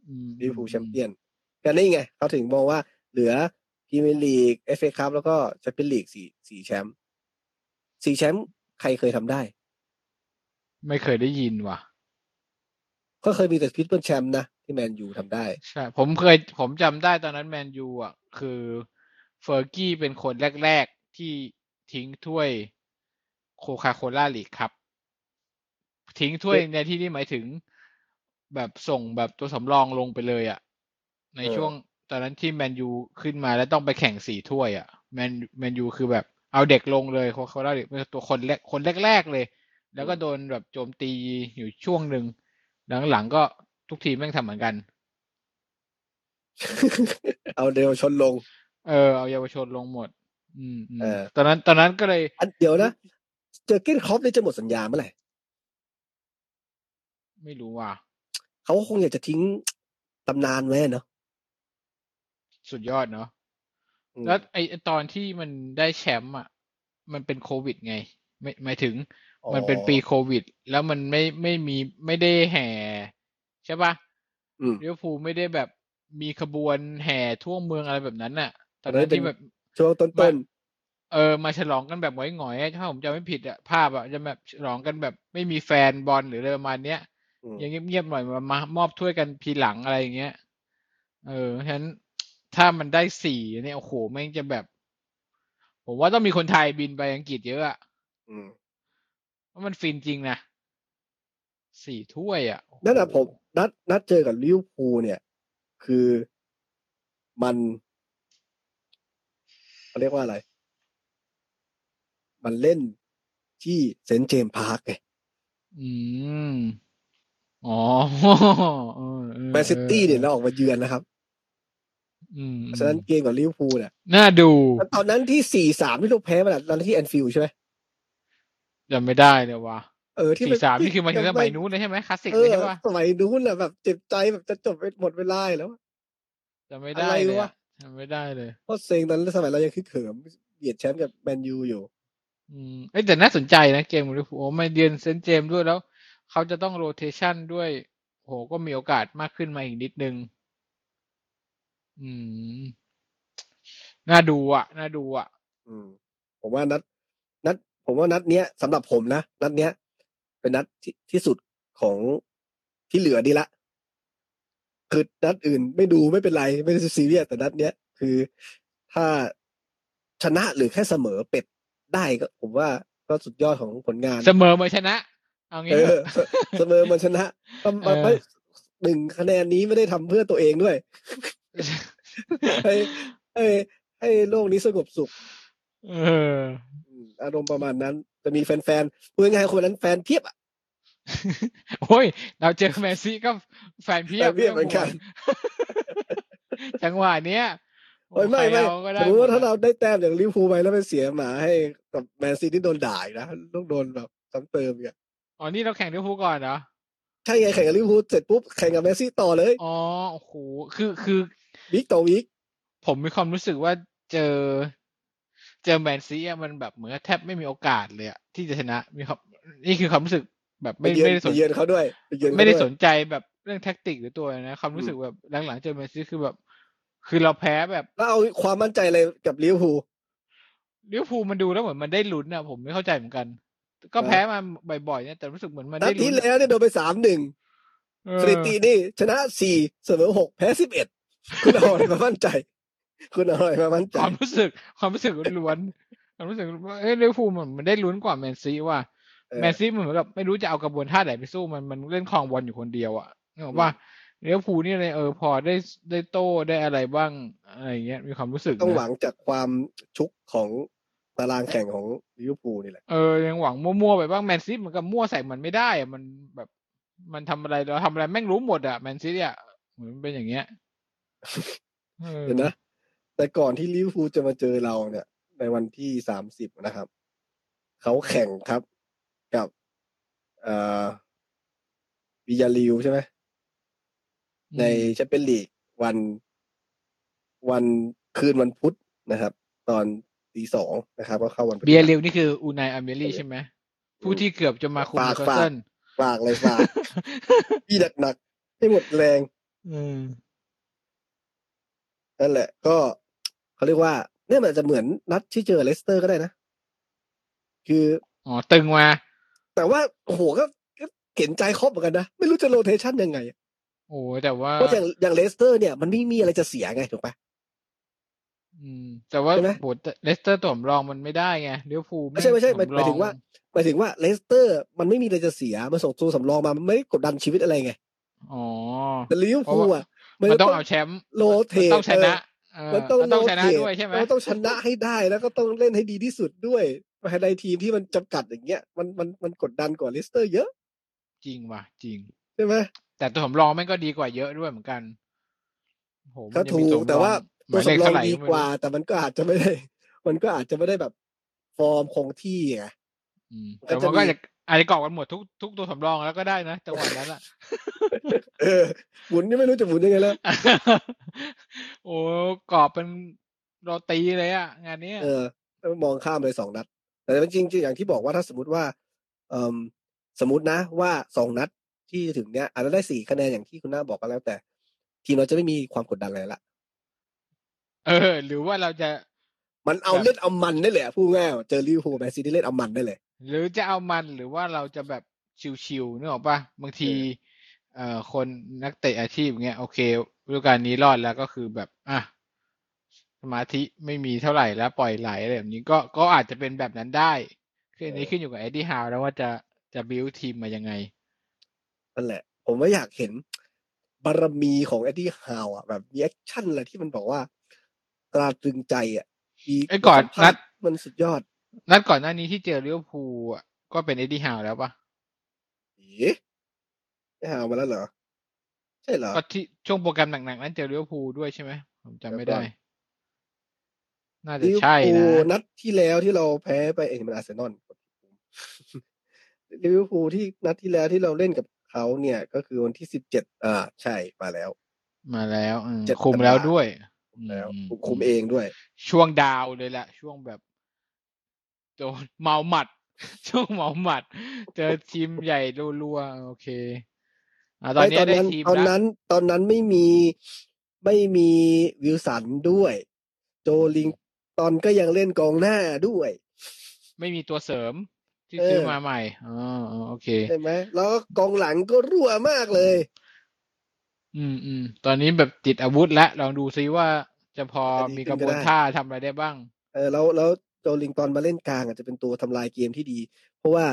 อืมลิเวอร์พูลแชมเปี้ยนกันนี่ไง เขาถึงมองว่าเหลือพรีเมียร์ลีกเอฟเอคัพแล้วก็แชมเปี้ยนลีกสี่สี่แชมป์สี่แชมป์ใครเคยทำได้ ไม่เคยได้ยินว่ะ ก็เคยมีแต่ triple แชมป์นะ ที่แมนยูทำได้ ใช่ ผมเคยผมจำได้ตอนนั้นแมนยูอะ คือเฟอร์กี้เป็นคนแรก ๆ ที่ทิ้งถ้วยโคคาโคล่าลีกคัพ ทิ้งถ้วยเอ๊ะในที่นี้หมายถึงแบบส่งแบบตัวสำรองลงไปเลยอะ ในเออช่วงตอนนั้นที่แมนยูขึ้นมาแล้วต้องไปแข่งสี่ถ้วยอะแมนแมนยูคือแบบเอาเด็กลงเลยโคคาโคล่าลีกเป็นตัวคนแรกคนแรกๆเลย แล้วก็โดนแบบโจมตีอยู่ช่วงหนึ่ง หลังๆก็ทุกทีมแม่งทำเหมือนกัน เอาเดวชนลง เออเอาเยาวชนลงหมดอืมอืมเออตอนนั้น ตอนนั้นก็เลย อันเดียวนะ เจอเกนครอปเนี่ยจะหมดสัญญาเมื่อไหร่ ไม่รู้ว่ะเขาก็คงอยากจะทิ้งตำนานไว้เนาะสุดยอดเนาะอืมแล้วไอไอ้ตอนที่มันได้แชมป์อะ มันเป็นโควิดไง ไม่หมายถึง มันเป็นปีโควิด แล้วมันไม่ไม่มีไม่ได้แห่ใช่ปะอืมลิเวอร์พูลไม่ได้แบบมีขบวนแห่ทั่วเมืองอะไรแบบนั้นน่ะ ตอนอันนั้นั้นนเป็นที่แบบช่วงต้นเออมาฉลองกันแบบหงอยๆอะถ้าผมจำไม่ผิดอะภาพอะจะแบบฉลองกันแบบไม่มีแฟนบอลหรืออะไรประมาณเนี้ยๆอืมยังเงียบๆหน่อยมามามอบถ้วยกันพีหลังอะไรอย่างเงี้ย เออฉะนั้นถ้ามันได้สี่เนี่ยโอ้โหแม่งจะแบบ ผมว่าต้องมีคนไทยบินไปอังกฤษเยอะอะ อืมเพราะมันฟินจริงนะสี่ถ้วยอะโอ้โหนั่นแหะผม นัดนัดเจอกับลิเวอร์พูลเนี่ย คือมันเขาเรียกว่าอะไร มันเล่นที่เซนต์เจมส์พาร์คไงอืม อ๋อเออเออแมนซิตี้เนี่ยออเราออกมาเยือนนะครับอืมเพราะฉะนั้นเกมกับลิเวอร์พูลเนี่ยน่าดู ตอนนั้นที่สี่สามที่เราแพ้มาตอนนั้นที่แอนฟิลด์ใช่ไหม จำไม่ได้เลยว่ะเออที่สี่สามนี่คือมันถึงสมัยนนู้นเลยใช่ไหมคลาสสิกเอเลยอใช่ปะสมัยนู้นแหละแบบเจ็บใจแบบจะจบไปหมดเวลาอยู่แล้วจำไม่ได้อะไรเลยวะอะจำไม่ได้เลยเพราะเซ็งตอนนั้นสมัยเรายังฮึกเหิมเบียดแชมป์กับแมนยูอยู่ อืมเอ้ยแต่น่าสนใจนะเกมลิเวอร์พูลโอ้มาเยือนเซนต์เจมส์ด้วยแล้ว เขาจะต้อง rotation ด้วยโหก็มีโอกาสมากขึ้นมาอีกนิดนึง อืม น่าดูอะ น่าดูอะ อืม ผมว่านัดนัด ผมว่านัดเนี้ยสำหรับผมนะนัดเนี้ย เป็นนัดที่ที่สุดของที่เหลือดีละคือนัดอื่นไม่ดูไม่เป็นไรไม่ได้ซีเรียสแต่นัดเนี้ยคือถ้าชนะหรือแค่เสมอเป็ดได้ก็ ผมว่าก็สุดยอดของผลงาน เสมอมาชนะ เอางี้เอเถออะเสมอมันชนะก็เออไม่หนึ่งคะแนนนี้ไม่ได้ทำเพื่อตัวเองด้วยให้ให้ให้โลกนี้สงบสุข เออ อืมอารมณ์ประมาณนั้น จะมีแฟนๆพูดง่ายๆคนนั้นแฟนเพียบอะโอ้ย เราเจอแมนซีก็แฟนเพียบแฟนเพียบเหมือนกัน จังหวะเนี้ยโอ้ยไม่ไม่ใครเอาก็สได้สมมติว่าหดถ้าอะเราได้แต้มอย่างลิเวอร์พูลไปแล้วไปเสียหมาให้กับแมนซีที่โดนด่าอีกนะต้องโดนแบบซ้ำเติมอีกอะอ๋อนี่เราแข่งลิเวอร์พูลก่อนเหรอใช่ไงแข่งกับลิเวอร์พูลเสร็จปุ๊บแข่งกับแมนซีต่อเลยอ๋อโอ้โหคือคือ week ต่อ week ผมมีความรู้สึกว่าเจอ เจอแมนซีอะมันแบบเหมือนกับแทบไม่มีโอกาสเลยอะที่จะชนะมีความนี่คือความรู้สึกแบบไปไม่เยือนไม่ได้สไปนเยือนเขาด้วยไปเยือนเขาไม่ได้วยสนใจแบบเรื่องแท็กติกหรือตัวอะไรนะความรู้สึกอืมแบบหลังๆเจอแมนซีคือแบบ คือเราแพ้แบบแล้วเอาความมั่นใจอะไรกับลิเวอร์พูลลิเวอร์พูลมันดูแล้วเหมือนมันได้ลุ้นอะผมไม่เข้าใจเหมือนกัน ก็นะแพ้มาบ่อยๆเนี่ยแต่รู้สึกเหมือนมันนัได้ดที่ลุ้นแล้วเนี่ยโดนไปสามหนึ่งเออสถิตินี่ชนะสี่เสมอหกแพ้สิบเอ็ดคุณเอาอะไรมามั่นใจ คุณเอาอะไรมามั่นใจความรู้สึก ความรู้สึกล้วนๆความรู้สึกว่าเอ้ยลิเวอร์พูลมันมันได้ลุ้นกว่าแมนซีว่าเออแมนซีมันเหมือนกับไม่รู้จะเอากระบวนท่าไหนไปสู้มันมันเล่นครองบอลอยู่คนเดียวอะนึกออกป่ะลิเวอร์พูลนี่เลยเออพอได้ได้โต้ได้อะไรบ้างอะไรอย่างเงี้ยมีความรู้สึกต้องหนะวังจากความชุกของตารางแข่งของลิเวอร์พูลนี่แหละเออยังหวังมั่วๆไปบ้างแมนซีเหมือนกับมั่วใส่มันไม่ได้อะมันแบบมันทำอะไรเราทำอะไรแม่งรู้หมดอะแมนซีอะเหมือนเป็นอย่างเงี้ยเออเห็นนะ แต่ก่อนที่ลิเวอร์พูลจะมาเจอเราเนี่ย ในวันที่สามสิบนะครับ เขาแข่งครับกับเอ่อบียาร์เรอัลใช่ไหมในแชมเปี้ยนลีกวันวันคืนวันพุธนะครับ ตอนตีสองนะครับ ก็เข้าวันพฤหัสบียาร์เรอัลนี่คืออูไน เอเมรี่ใช่ไหมผู้ที่เกือบจะมาคุมฝากนิวคาสฝากเซิลฝากเลยฝากพี่หนักๆให้หมดแรง อืมนั่นแหละ ก็ เขาเรียกว่า เนี่ยมันอาจจะเหมือนนัดที่เจอเลสเตอร์ก็ได้นะ คืออ๋อตึงมาแต่ว่าโอ้โหก็ก็เห็นใจคล็อปป์เหมือนกันนะ ไม่รู้จะ rotation ยังไงโอ้แต่ว่าเพราะอย่างอย่างเลสเตอร์เนี่ยมันไม่มีอะไรจะเสียไงถูกปะอืม แต่ว่าใช่ไหมโหเลสเตอร์ตัวสำรองมันไม่ได้ไงลิเวอร์พูลไม่ใช่ไม่ใช่หมายหมายถึงว่าหมายถึงว่าเลสเตอร์ มันไม่มีอะไรจะเสียมันส่งตัวสำรองมามันไม่ได้กดดันชีวิตอะไรไงอ๋อแต่ลิเวอร์พูลอะมันต้องเอาแชมป์ rotate มันต้องชนะเออ มันต้องมันต้องชนะ rotate ด้วยใช่ไหมมันต้องชนะให้ได้แล้วก็ต้องเล่นให้ดีที่สุดด้วยภายในทีมที่มันจำกัดอย่างเงี้ยมันมันมันกดดันกว่าเลสเตอร์เยอะ จริงว่ะจริงใช่ไหมแต่ตัวสำรองแม่งก็ดีกว่าเยอะด้วยเหมือนกันโหมันก็ยังถูมีกสำรองแต่ว่าหตัวมายเลขสำรอเท่างไหร่ดีไม่กว่ารู้แต่มันก็อาจจะไม่ได้ มันก็อาจจะไม่ได้แบบ ฟอร์มคงที่ไงอืมก็แต่จะมันก็มีจะ อาจจะกรอกกันหมดทุกทุกตัวสำรองแล้วก็ได้นะจังหวะนั้นอะเออหมุนนี่ไม่รู้จะหมุนยังไงแล้วโอ้กรอบเป็นโรตีเลยอะ งานเนี้ยเออแล้วมองข้ามเลยสองนัด แต่จริงๆอย่างที่บอกว่าถ้าสมมติว่า เออสมมตินะว่าสองนัดที่ถึงเนี้ยอาจจะได้สี่คะแนนอย่างที่คุณน้าบอกก็แล้ว แต่ ทีมเราจะไม่มีความกดดันอะไรละเออ หรือว่าเราจะมันเอาแบบเล่นเอามันได้เลยอะพูดง่ายๆเจอลิเวอร์พูลแมนซีที่เล่นเอามันได้เลย หรือจะเอามันหรือว่าเราจะแบบชิวๆนึกออกปะบางที เอ่อคนนักเตะอาชีพเงี้ยโอเคฤดูกาลนี้รอดแล้วก็คือแบบอะสมาธิไม่มีเท่าไหร่แล้วปล่อยไหลอะไรแบบนี้ก็ก็อาจจะเป็นแบบนั้นได้คืออันนี้เออขึ้นอยู่กับเอ็ดดี้ฮาวแล้วว่าจะจะบิวทีมมายังไงนั่นแหละ ผมว่าอยากเห็นบารมีของเอ็ดดี้ฮาวอะแบบมี action อะไรที่มันบอกว่า ตราตรึงใจอะมีไอ้ก่อนบทสัมภานัษดณ์มันสุดยอด นัดก่อนหน้านี้ที่เจอลิเวอร์พูลอะก็เป็นเอ็ดดี้ฮาวแล้วปะเอ็ดดี้ฮาวมาแล้วเหรอ ใช่เหรอก็ที่ช่วงโปรแกรมหนักๆ นั้นเจอลิเวอร์พูลด้วยใช่ไหมผมจำไม่ได้เดี๋ยวก่อนน่าจะลิเวอร์ใช่พูลนะนัดที่แล้วที่เราแพ้ไปเองมันอาร์เซนอลลิเวอร์พูลที่นัดที่แล้วที่เราเล่นกับเขาเนี่ย ก็คือวันที่สิบเจ็ดอ่า ใช่มาแล้ว มาแล้วอืมเจ็ดคุมตารางแล้วด้วยแล้วอืมคุมคุมเองด้วย ช่วงดาวเลยแหละช่วงแบบ โดนเมาหมัด ช่วงเมาหมัด เจอทีมใหญ่รัวๆโอเคอ่าตอนนี้ไม่ได้นั้นทีมตอนแล้วนั้น ตอนนั้นไม่มีไม่มีวิลสันด้วย โจลิงตอนก็ยังเล่นกองหน้าด้วย ไม่มีตัวเสริมที่เออซื้อมาใหม่อ๋ออ๋อโอเคใช่ไหมแล้วก็กองหลังก็รั่วมากเลย อืมอืมตอนนี้แบบติดอาวุธแล้วลองดูซิว่าจะพอจะดีมีขึ้กนระบวนก็ได้ท่าทำอะไรได้บ้าง เออแล้วแล้ว โจลิงตอนมาเล่นกลางอาจจะเป็นตัวทำลายเกมที่ดี เพราะว่า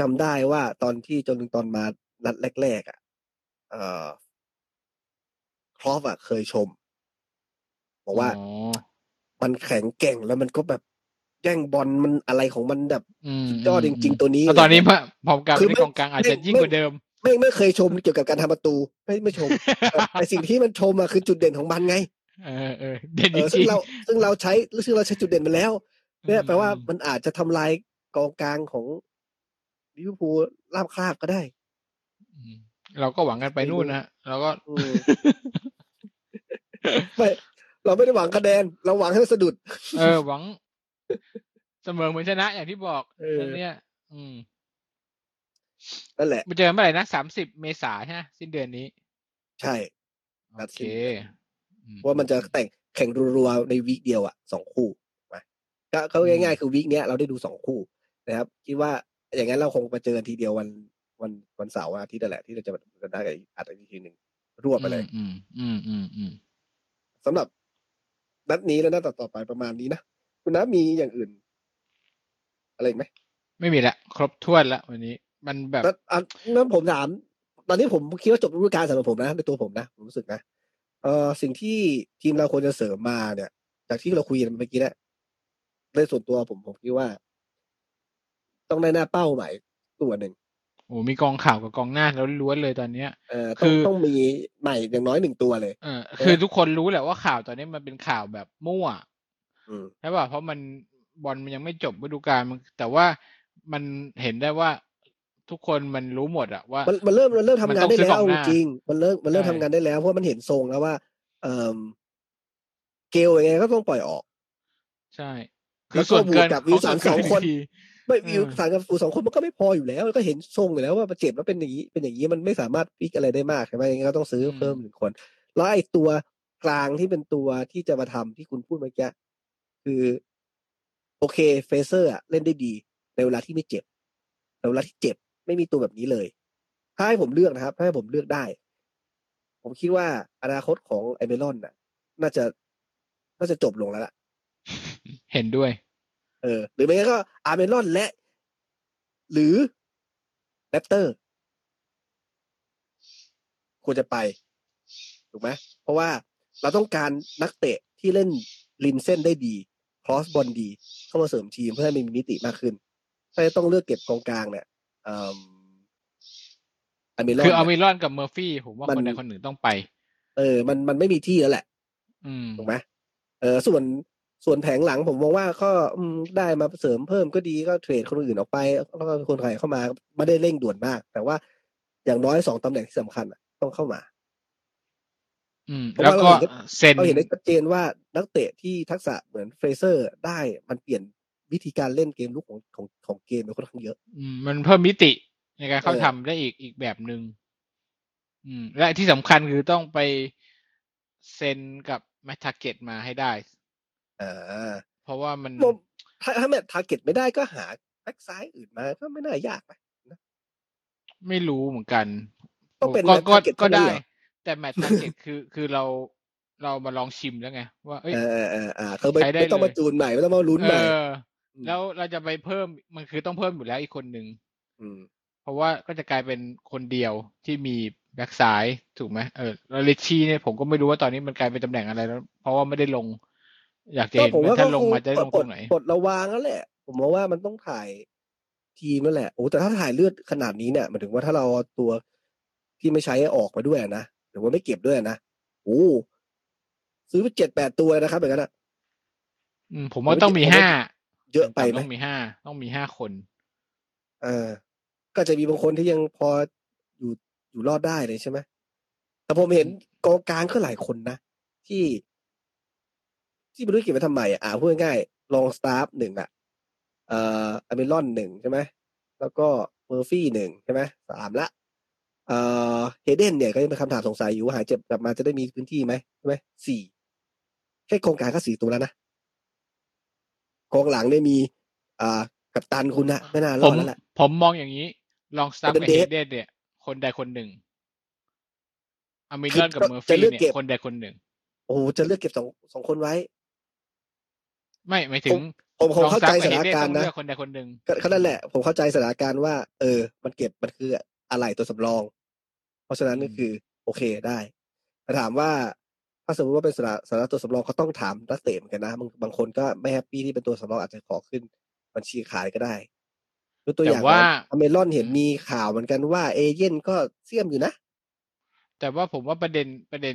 จำได้ว่าตอนที่โจลิงตอนมานัดแรกๆอะเอ่อครอฟอะเคยชม บอกว่าอ๋อมันแข็งแกร่งแล้วมันก็แบบแย่งบอลมันอะไรของมันแบบอืมสุดยอดจริง ๆ ตัวนี้แล้วตอนนี้ะไรพอพอการคือเล่นไม่กองกลางอาจจะไม่ยิ่งกว่าไม่เดิม ไม่ไม่เคยชมเกี่ยวกับการทำประตู ไม่ไม่ชมแต่แต่สิ่งที่มันชมอะคือจุดเด่นของมันไงเออเออเด่นเอจอซึ่ริงงเราซึ่งเราใช้ซึ่งเราใช้จุดเด่นมาแล้วๆ เนี่ยแปลว่าอืมมันอาจจะทำลายกองกลางของลิเวอร์พูลลาบคราบก็ได้อืมเราก็หวังกันไปนู่นนะฮะเราก็อืมไม่เราไม่ได้หวังคะแนน เราหวังให้มันสะดุด เออ หวัง เสมอเหมือนชนะอย่างที่บอกเออแล้วเนี่ย อืมนั่นแหละมาเจอกันเมื่อไหร่นะสามสิบเมษาใช่ไหมสิ้นเดือนนี้ ใช่นัโอดเคสิ้นเดือนอืเพราะว่ามันจะแต่งแข่งรัวๆในวีคเดียวอะสองคู่นะ ก็เขาง่ายๆคือวีคเนี้ยเราได้ดูสองคู่นะครับ คิดว่าอย่างนั้นเราคงมาเจอกันทีเดียววันวันวันเสาร์วันอาทิตย์นั่นแหละที่เราจะจะได้กับอัดอีกทีหนึ่งรวบไปเลย อืม อืมอืมอืมสำหรับนัดนี้และนัดต่อๆไปประมาณนี้นะคุณน้ามีอย่างอื่น อะไรอีกไหมไม่มีละครบถ้วนละวันนี้ มันแบบแล้วอะนั้นผมถาม ตอนนี้ผมคิดว่าจบฤดูกาลสำหรับผมนะในตัวผมนะผมรู้สึกนะเอ่อสิ่งที่ทีมเราควรจะเสริมมาเนี่ย จากที่เราคุยกันเมื่อกี้เนะ ในส่วนตัวผมผมคิดว่า ต้องได้หน้าเป้าใหม่ตัวหนึ่งโอ้มีกองข่าวกับกองหน้าแล้วล้วนๆเลยตอนเนี้ยเอ่อคืต้องอต้องมีใหม่อย่างน้อยหนึ่งตัวเลยเออคือทุกคนรู้แหละว่าข่าวตอนนี้มันเป็นข่าวแบบมั่วอืมใช่ป่ะเพราะมันบอลมันยังไม่จบฤดูกาลมันแต่ว่ามันเห็นได้ว่าทุกคนมันรู้หมดอะว่า มันมันเริ่มมันเริ่มทำมันงาต้นองได้ซื้อแล้วกองหน้าจริงๆมันเริ่มมันเริ่มใช่ทำงานได้แล้ว เพราะมันเห็นทรงแล้วว่า เอ่อเกลยังไงก็ต้องปล่อยออก ใช่ คืแล้อวก็ส่วนเกินบวกกับวิลสันขสองคนทีไม่เออวิลสันกับวู้ดสองคนมันก็ไม่พออยู่แล้วแล้วก็เห็นทรงอยู่แล้วว่าเจ็บแล้วเป็นอย่างนี้เป็นอย่างนี้มันไม่สามารถพลิกอะไรได้มากใช่ไหมยังไงก็ต้องซื้อเพิ่มหนึ่งคน แล้วไอ้ตัวกลางที่เป็นตัวที่จะมาทำที่คุณพูดเมื่อกี้คือ โอเคเฟรเซอร์อะเล่นได้ดี ในเวลาที่ไม่เจ็บในเวลาที่เจ็บไม่มีตัวแบบนี้เลย ถ้าให้ผมเลือกนะครับถ้าให้ผมเลือกได้ ผมคิดว่าอนาคตของอัลมิรอนน่ะ น่าจะน่าจะจบลงแล้วล่ะ เห็นด้วย เออ หรือไม่งั้นก็อัลมิรอนและ หรือแรปเตอร์ ควรจะไป ถูกไหมเพราะว่าเราต้องการนักเตะที่เล่นริมเส้นได้ดี cross บอลดี เข้ามาเสริมทีมเพื่อให้มันมีมิติมากขึ้น ถ้าจะต้องเลือกเก็บกองกลางเนี่ยเอ่ออัลมิรอนคือเอาเนี่ยมิลอนกับเมอร์ฟี่ผมว่ามันคนใดคนหนึ่งต้องไป เออ มันมันไม่มีที่แล้วแหละอืมถูกไหมเออ ส่วน ส่วนแผงหลังผมมองว่าก็อืมได้มาเสริมเพิ่มก็ดีก็ trade คนอื่นออกไปแล้วก็คนใครเข้ามาไม่ได้เร่งด่วนมาก แต่ว่าอย่างน้อยสองตำแหน่งที่สำคัญอะต้องเข้ามา อืมเพราะแล้วว่าก็เราเห็นได้เซ็นเราเห็นได้ชัดเจนว่านักเตะที่ทักษะเหมือนเฟรเซอร์ได้มันเปลี่ยนวิธีการเล่นเกมลุกของของของเกมไปค่อนข้างเยอะ อืม มันเพิ่มมิติในการเข้าเออทำได้อีกอีกแบบหนึ่งอืม และที่สำคัญคือต้องไปเซ็นกับแมททาเก็ตมาให้ได้ อ่าเพราะว่ามันผมถ้าถ้าแมตทาร์เก็ตไม่ได้ก็หาแบ็กซ้ายอื่นมาก็ไม่น่ายากไปไม่รู้เหมือนกันต้องเป็นก็ Matt ก็ Targett ก็เท่านั้นได้เหรอแต่แมททาเก็ตคือคือเราเรามาลองชิมแล้วไง ว่าเอ้ยเออเออเอออ่าเขาไม่ใช้ได้ไม่ต้องเลยมาจูนใหม่ไม่ต้องมาลุ้นเอใหม่อมแล้วเราจะไปเพิ่มมันคือต้องเพิ่มอยู่แล้วอีกคนหนึ่งอืมเพราะว่าก็จะกลายเป็นคนเดียวที่มีแบ็กซ้ายถูกไหมเออแล้วลิชชี่เนี่ยผมก็ไม่รู้ว่าตอนนี้มันกลายเป็นตำแหน่งอะไรแล้ว เพราะว่าไม่ได้ลง อยากจะก็เห็นผมว่าว่าถ้าก็ลงคงมาจะได้ลงปลตรดงไหนปลดระวางแล้วแหละ ผมมองว่ามันต้องถ่ายทีมนั่นแหละโอ้แต่ถ้าถ่ายเลือดขนาดนี้เนี่ยหมายถึงว่าถ้าเราเอาตัวที่ไม่ใช้ออกมาด้วยนะหรือว่าไม่เก็บด้วยนะโอ้ซื้อไปเจ็ดแปดตัวนะครับแบบนั้นอะอืมผมว่าต้องมีห้าเยอะไปไหมต้องมีห้าต้องมีห้าคน เออ ก็จะมีบางคนที่ยังพออยู่อยู่รอดได้เลยใช่ไหมแต่ผมเห็นกองกลางก็หลายคนนะที่ ที่ไม่รู้เก็บไว้ทำไมอะอ่าพูดง่ายๆลองสตาฟหนึ่งอะเอ่ออเมรอนหนึ่งใช่ไหมแล้วก็เมอร์ฟี่หนึ่งใช่ไหมสามละเอ่อเฮเดนเนี่ยก็ยังเป็นคำถามสงสัยอยู่ว่าหายเจ็บกลับมาจะได้มีพื้นที่ไหมใช่ไหมสี่แค่กองกลางก็สี่ตัวแล้วนะกองหลังเนี่ยมี อ่ากัปตันคุณนะไม่น่ารผอมดแล้วแหละผมมองอย่างนี้ ลองสตาร์เป็นกับเดเฮทเดนเนี่ย คนใดคนหนึ่งอเมคืรออนกับก็เมอร์จะฟี่เลือกเนี่เก็ยบคนใดคนหนึ่งโอ้โหจะเลือกเก็บสองสองคนไว้ ไม่หมายถึผงมผมผมลองเข้าสตาใจร์สกับเฮถานเดนการต้อณ์งนะเลือกคนใดคนหนึ่งก็ก็นั่นแหละ ผมเข้าใจสถานการณ์ว่า เออ มันเก็บมันคืออะไรตัวสำรอง เพราะฉะนั้นก็คือ โอเคได้แต่ถามว่า ถ้าสมมติว่าเป็นสระสาระตัวสำรองเขาต้องถามนักเตะเหมือนกันนะบางบางคนก็ไม่แฮปปี้ที่เป็นตัวสำรองอาจจะขอขึ้นบัญชีขายก็ได้ยกตัวอย่างแต่ว่าอเมรอนเห็นมีข่าวเหมือนกันว่าเอเย่นก็เสี่ยมอยู่นะ แต่ว่าผมว่าประเด็นประเด็น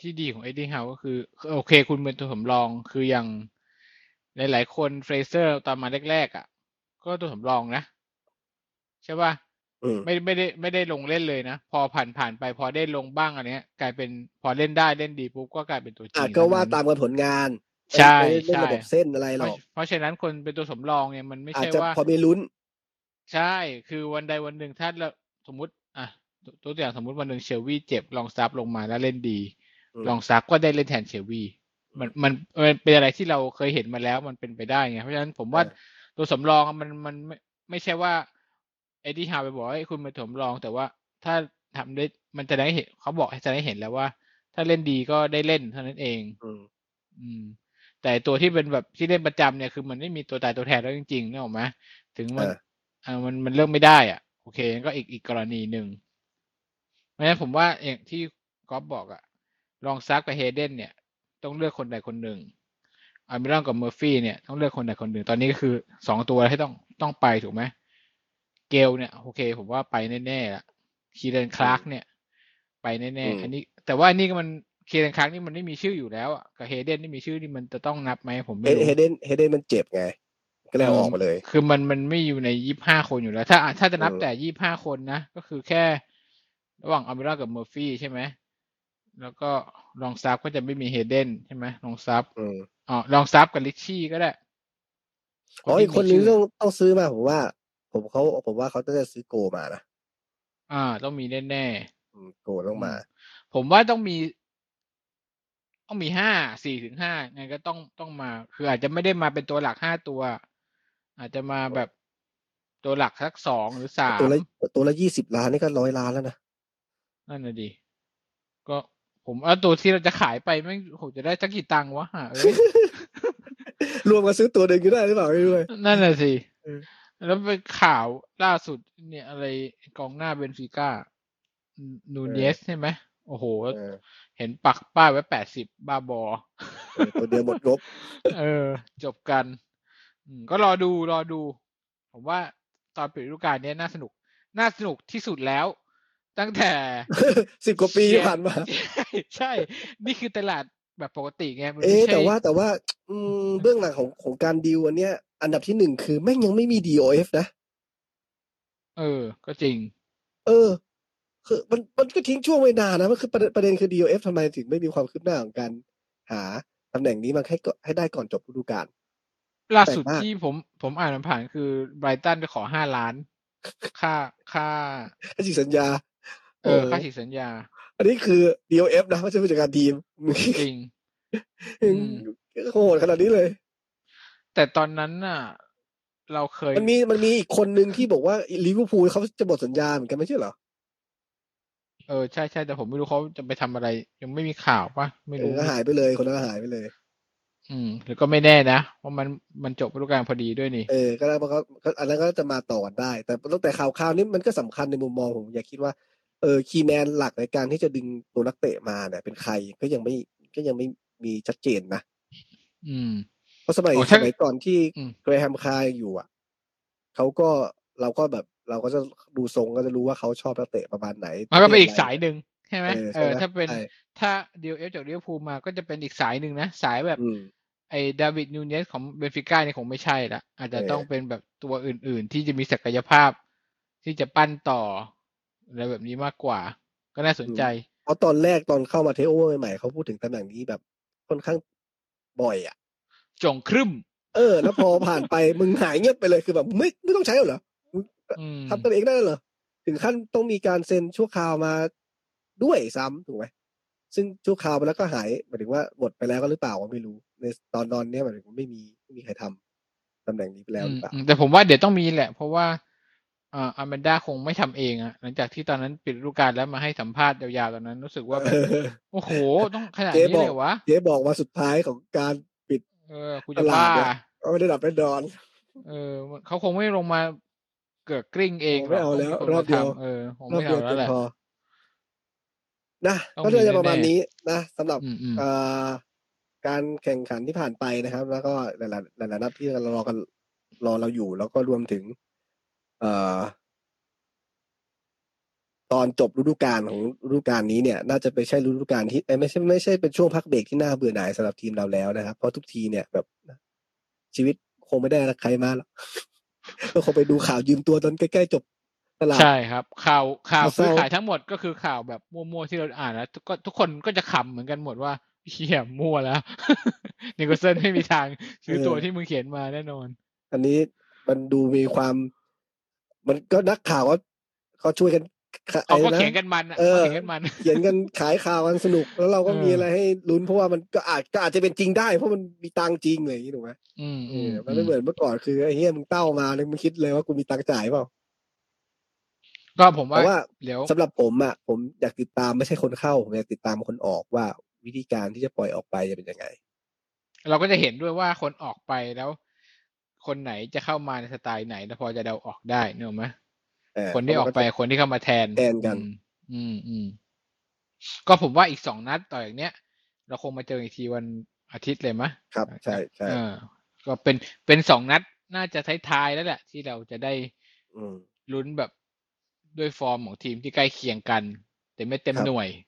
ที่ดีของเอ็ดดี้เฮาก็คือ โอเค คุณเป็นตัวสำรองคืออย่าง หลายๆคนเฟรเซอร์ตอนมาแรกๆอะ ก็ตัวสำรองนะ ใช่ป่ะอืมไม่ไม่ได้ไม่ได้ลงเล่นเลยนะ พอผ่านผ่านไปพอได้ลงบ้างอันเนี้ย กลายเป็นพอเล่นได้เล่นดีปุ๊บก็กลายเป็นตัวจริอะงก็ว่าทั้งนั้นตามกันผลงานใช่ไม่ได้เล่นใช่ระบบเส้นอะไรหเพรราะอกเพราะฉะนั้นคนเป็นตัวสำรองเนี่ยมันไม่อาจใช่จะว่าพอมีลุ้น ใช่คือวันใดวันหนึ่งถ้าเราสมมติ อะตัวตัวอย่างสมมติวันหนึ่งเชลวีเจ็บลองสตาฟฟ์ลงมาแล้วเล่นดีอืมลองซับก็ได้เล่นแทนเชลวี มันมันมันเป็นอะไรที่เราเคยเห็นมาแล้วมันเป็นไปได้ไงเพราะฉะนั้นผมว่าเออตัวสำรองอะมันมันไม่ไม่ใช่ว่าเอ็ดดี้ฮาวไปบอกว่าให้ยคุณเป็นตัวสำรอง แต่ว่าถ้าทำได้มันจะได้เห็นเขาบอกให้จะได้เห็นแล้วว่า ถ้าเล่นดีก็ได้เล่นเท่านั้นเองอืมอืมแต่ตัวที่เป็นแบบที่เล่นประจำเนี่ยคือมันไม่มีตัวตายตัวแทนแล้วจริงๆนึกออกไหมถึงมันเอออ่ามันมันเลือกไม่ได้อะ โอเคก็อีกอีกกรณีหนึ่งเพราะฉะนั้นผมว่าอย่างที่ก๊อฟบอกอะลองซักกับเฮเดนเนี่ย ต้องเลือกคนใดคนหนึ่งอัลมิรอนกับเมอร์ฟี่เนี่ยต้องเลือกคนใดคนหนึ่ง ตอนนี้ก็คือสองตัวที่ต้องต้องไปถูกไหมเกลเนี่ยโอเค ผมว่าไปแน่ๆละคีเรนคลาร์กเนี่ย ไปแน่อืมๆอันนี้ แต่ว่าอันนี้ก็มันคีเรนคลาร์กนี่มันไม่มีชื่ออยู่แล้วอะกับเฮเดนนี่มีชื่อนี่มันจะต้องนับไหมผมเฮไม่รู้เฮเดนเฮเดนมันเจ็บไง ก็เลยเอาออกมาเลย คือมันมันไม่อยู่ในยี่ห้าคนอยู่แล้ว ถ้าถ้าจะนับอืมแต่ยี่ห้าคนนะ ก็คือแค่ ระหว่างอัลมิรอนกับเมอร์ฟี่ใช่ไหม แล้วก็ลองสตาฟฟ์ก็จะไม่มีเฮเดนใช่ไหมลองสตาฟฟ์อืมอ๋อลองสตาฟฟ์กับริตชี่ก็ได้อ๋อที่อีกคนนึงมีชื่ต้องต้องซื้อมาผมว่า ผมเขาผมว่าเขาจะซื้อโกลมานะอ่า ต้องมีแน่อืมโกลต้องมาๆผมว่าต้องมี ต้องมีห้าสี่ถึงห้าไงก็ต้องต้องมา คืออาจจะไม่ได้มาเป็นตัวหลักห้าตัว อาจจะมาแบบตัวหลักสักสองหรือสามตัวละตัวละยี่สิบล้านนี่ก็ร้อยล้านแล้วนะนั่นน่ะดิก็ ผมเอาตัวที่เราจะขายไปไม่งโหจะได้สักกี่ตังค์วะหาเอ้ยรวมกันซื้อตัวหนึ่งก็ได้หรือเปล่าไม่รู้เลยนั่นน่ะสิเออแล้วเป็นข่าวล่าสุดเนี่ยอะไรกองหน้าเบนฟิก้านูเนสใช่ไหมโอ้โหเออเห็นปักป้ายไว้แปดสิบบ้าบอเออตัวเดียวหมดงบเออ จบกันอืมก็รอดูรอดู ผมว่าตอนปิดฤดูกาลเนี้ยน่าสนุก น่าสนุกที่สุดแล้ว ตั้งแต่สิบกว่าปีที่ผ่านมา ใช่ใช่นี่คือตลาดแบบปกติไงมันเอ๊ะไม่ใช่แต่ว่าแต่ว่า อืมเบื้องหลังของของการดีลอันเนี้ย อันดับที่หนึ่งคือแม่งยังไม่มี DOF นะ เออ ก็จริง เออ คือมันมันก็ทิ้งช่วงไว้นานนะมันคือประเด็นประเด็นคือ DOF ทำไมถึงไม่มีความคืบหน้าของการหาตำแหน่งนี้มาให้ก็ให้ได้ก่อนจบฤดูกาลล่าสุดแปลกมากที่ผมผมอ่านมันผ่านคือไบรตันไปขอห้าล้าน ค่าค่าให้สิสัญญา เออค่าฉีกสัญญา อันนี้คือ DOF นะไม่ใช่ผู้จัดการทีมจริงอืมโหดขนาดนี้เลย แต่ตอนนั้นน่ะ เราเคย มันมีมันมีอีกคนนึงที่บอกว่าลิเวอร์พูลเขาจะหมดสัญญาเหมือนกันไม่ใช่เหรอเออใช่ใช่แต่ผมไม่รู้เขาจะไปทำอะไร ยังไม่มีข่าวปะไม่เอรู้อก็หายไปเลย คนนั้นก็หายไปเลย อืมหรือก็ไม่แน่นะเพราะมันมันจบฤดูกาลพอดีด้วยนี่ เออก็ได้เพราะเขาก็อันนั้นก็จะมาต่อกันได้ แต่ตั้งแต่ข่าวข่าวนี้มันก็สำคัญในมุมมองผมอยากคิดว่าเออคีย์แมนหลักในการที่จะดึงตัวนักเตะมาเนี่ยเป็นใครก็ยังไม่ก็ยังไม่มีชัดเจนนะอืมเพราะสมัยโอ้สถ้ามัยก่อนที่อืมเกรแฮมคายอยู่อะเขาก็เราก็แบบเราก็จะดูทรงก็จะรู้ว่าเขาชอบนักเตะประมาณไหน มันก็เป็นระภทอีกสายหนึ่งใช่ไหมเออเอใช่อไหมถ้าเป็นใช่ถ้า DOF จากลิเวอร์พูลมาก็จะเป็นอีกสายหนึ่งนะ สายแบบอืม ไอ้ดาร์วินนูเนซของเบนฟิก้าเนี่ยคงไม่ใช่ละอาจจะเออต้องเป็นแบบตัวอื่น ๆ ที่จะมีศักยภาพ ที่จะปั้นต่ออะไรแบบนี้มากกว่า ก็น่าสนใจ เพราะตอนแรกตอนเข้ามาเทคโอเวอร์ใหม่ๆเขาพูดถึงตำแหน่งนี้แบบค่อนข้างบ่อยอะจงครึมเออ แล้วพอผ่านไป มึงหายเงียบไปเลยคือแบบไม่ไม่ต้องใช้เหรอมึงอืมทำตัวเองได้เหรอ ถึงขั้นต้องมีการเซ็นชั่วคราวมาด้วยซ้ำถูกไหมซึ่งชั่วคราวไปแล้วก็หายหมายถึงว่าหมดไปแล้วก็หรือเปล่าก็ไม่รู้ ในตอนนอนเนี้ยหมายถึงว่าไม่มีไม่มีใครทำตำแหน่งนี้ไปแล้วหรือเปล่าอืมแต่ผมว่าเดี๋ยวต้องมีแหละ เพราะว่าอ่าอแมนด้าคงไม่ทำเองอะหลังจากที่ตอนนั้นปิดฤดูกาลแล้วมาให้สัมภาษณ์ยาวๆตอนนั้นรู้สึกว่าแบบโอ้โห ต้องขนาดเจ๊นี้บอกเลยเหรอวะเจ๊บอกว่าสุดท้ายของการปิด เออกูตจะลาบ้าดเนี่ยก็ไม่ได้ดับเป็นดอน เออเขาคงไม่ลงมาเกิดกลิ้งเองคงไม่เอาหรแล้วกต้องมีคนรอบเดียวมาทำเออคงรอบไม่เดียวเอาแล้เกิวนแหละพอนะต้องก็เลยมีจะประมาณแน่ๆนี้นะสำหรับอืมอืมเอ่อ การแข่งขันที่ผ่านไปนะครับ แล้วก็หลายๆหลายๆนัดที่เรารอกันรอเราอยู่ แล้วก็รวมถึง เอ่อ ตอนจบฤดูกาลของฤดูกาลนี้เนี่ย น่าจะไปใช่ฤดูกาลที่เอ้ยไม่ใช่ไม่ใช่เป็นช่วงพักเบรกที่น่าเบื่อหน่ายสำหรับทีมเราแล้วนะครับ เพราะทุกทีเนี่ยแบบชีวิตคงไม่ได้ใครมาแล้วก็คงไปดูข่าวยืมตัวตอนใกล้ๆจบตลาดใช่ครับ ข่าวข่าวข่าวเศซื้ร้าอขายทั้งหมดก็คือข่าวแบบมั่วๆที่เราอ่านแล้วทุกก็ทุกคนก็จะขำเหมือนกันหมดว่า เฮียมั่วแล้วนิโคลเซนไม่มีทางซื้อตัวที่มึงเขียนมาแน่นอน อันนี้มันดูมีความ มันก็นักข่าวว่าเขาช่วยกันขะเขาก็ไอ้ะเขียนกันมันอะเออเขาเขียนกันมัน เขียนกันขายข่าวกันสนุก แล้วเราก็เออมีอะไรให้ลุ้นเพราะว่ามันก็อาจก็อาจจะเป็นจริงได้เพราะมันมีตังค์จริงอะไรอย่างนี้ถูกไหมอืมเออือมมันไม่เหมือนเมื่อก่อนคือไอ้เฮียมึงเต้ามาเลยมึงคิดเลยว่ากูมีตังค์จ่ายเปล่าก็ผมแต่ว่าว่าเดี๋ยวสำหรับผมอะผมอยากติดตามไม่ใช่คนเข้าผมอยากติดตามคนออกว่า วิธีการที่จะปล่อยออกไปจะเป็นยังไง เราก็จะเห็นด้วยว่าคนออกไปแล้ว คนไหนจะเข้ามาในสไตล์ไหนแล้วพอจะเดาออกได้เนกอะไหมเออคนที่ออกไปคนที่เข้ามาแทนแทนกันอืมอืมอืมก็ผมว่าอีกสองนัดต่ออย่างเนี้ย เราคงมาเจออีกทีวันอาทิตย์เลยมะครับ ใช่ใช่เออก็เป็นเป็นสองนัดน่าจะท้ายๆแล้วแหละ ที่เราจะได้อืมลุ้นแบบด้วยฟอร์มของทีมที่ใกล้เคียงกัน แต่ไม่เต็มครับหน่วยอืมเอ่อ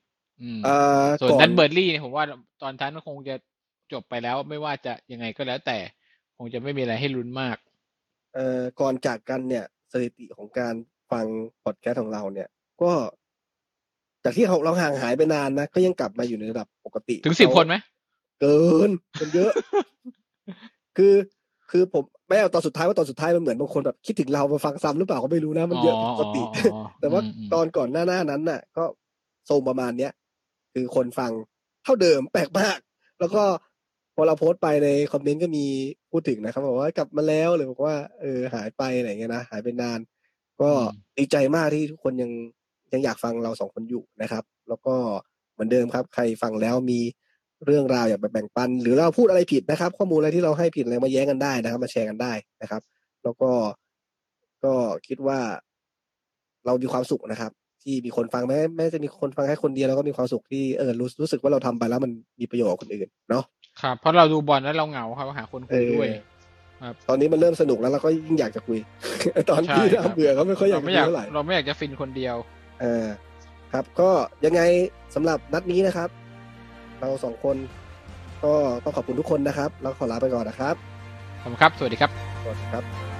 ส่วนก่อนนัดเบิร์นลีย์เนี่ยผมว่าตอนท้ายก็คงจะจบไปแล้ว ไม่ว่าจะยังไงก็แล้วแต่ คงจะไม่มีอะไรให้ลุ้นมาก เอ่อก่อนจากกันเนี่ย สถิติของการฟังพอดแคสต์ของเราเนี่ย ก็ จากที่เราเราห่างหายไปนานนะ ก็ยังกลับมาอยู่ในระดับปกติ ถึงสิบเราคนไหมเกินมันเยอะ คือคือผมไม่เอาตอนสุดท้ายว่าตอนสุดท้ายมันเหมือนบางคนแบบคิดถึงเรามาฟังซ้ำหรือเปล่าก็ไม่รู้นะมันเยอะผิดปกติอ๋อแต่ว่าอืมอืมตอนก่อนหน้าหน้านั้นน่ะ ก็ทรงประมาณเนี้ย คือคนฟังเท่าเดิมแปลกมาก แล้วก็พอเราโพสต์ไปในคอมเมนต์ก็มีพูดถึงนะครับบอกว่ากลับมาแล้วหรือบอกว่าเออหายไปอะไรอย่างเงี้ยนะหายไปนาน ก็ดีใจมากที่ทุกคนยังยังอยากฟังเราสองคนอยู่นะครับ แล้วก็เหมือนเดิมครับ ใครฟังแล้วมีเรื่องราวอยากแบ่งปัน หรือเราพูดอะไรผิดนะครับ ข้อมูลอะไรที่เราให้ผิดอะไรมาแย้งกันได้นะครับ มาแชร์กันได้นะครับ แล้วก็ก็คิดว่าเรามีความสุขนะครับ ที่มีคนฟังแม้แม้จะมีคนฟังแค่คนเดียวแล้วก็มีความสุขที่เออรู้รู้สึกว่าเราทำไปแล้วมันมีประโยชน์กับคนอื่นเนาะครับเพราะเราดูบอลแล้วเราเหงาครับหาคนคุยด้วยครับตอนนี้มันเริ่มสนุกแล้วเราก็ยิ่งอยากจะคุย ตอนที่ใช่ครับน่าเบื่อก็ไม่ค่อยอยาเรากจะไม่คุอยยากเท่าไหร่เราไม่อยากจะฟินคนเดียวเออครับ ก็ยังไงสำหรับนัดนี้นะครับ เราสองคนก็ต้องขอบคุณทุกคนนะครับ แล้วขอลาไปก่อนนะครับขอบคุณครับ สวัสดีครับ สวัสดีครับ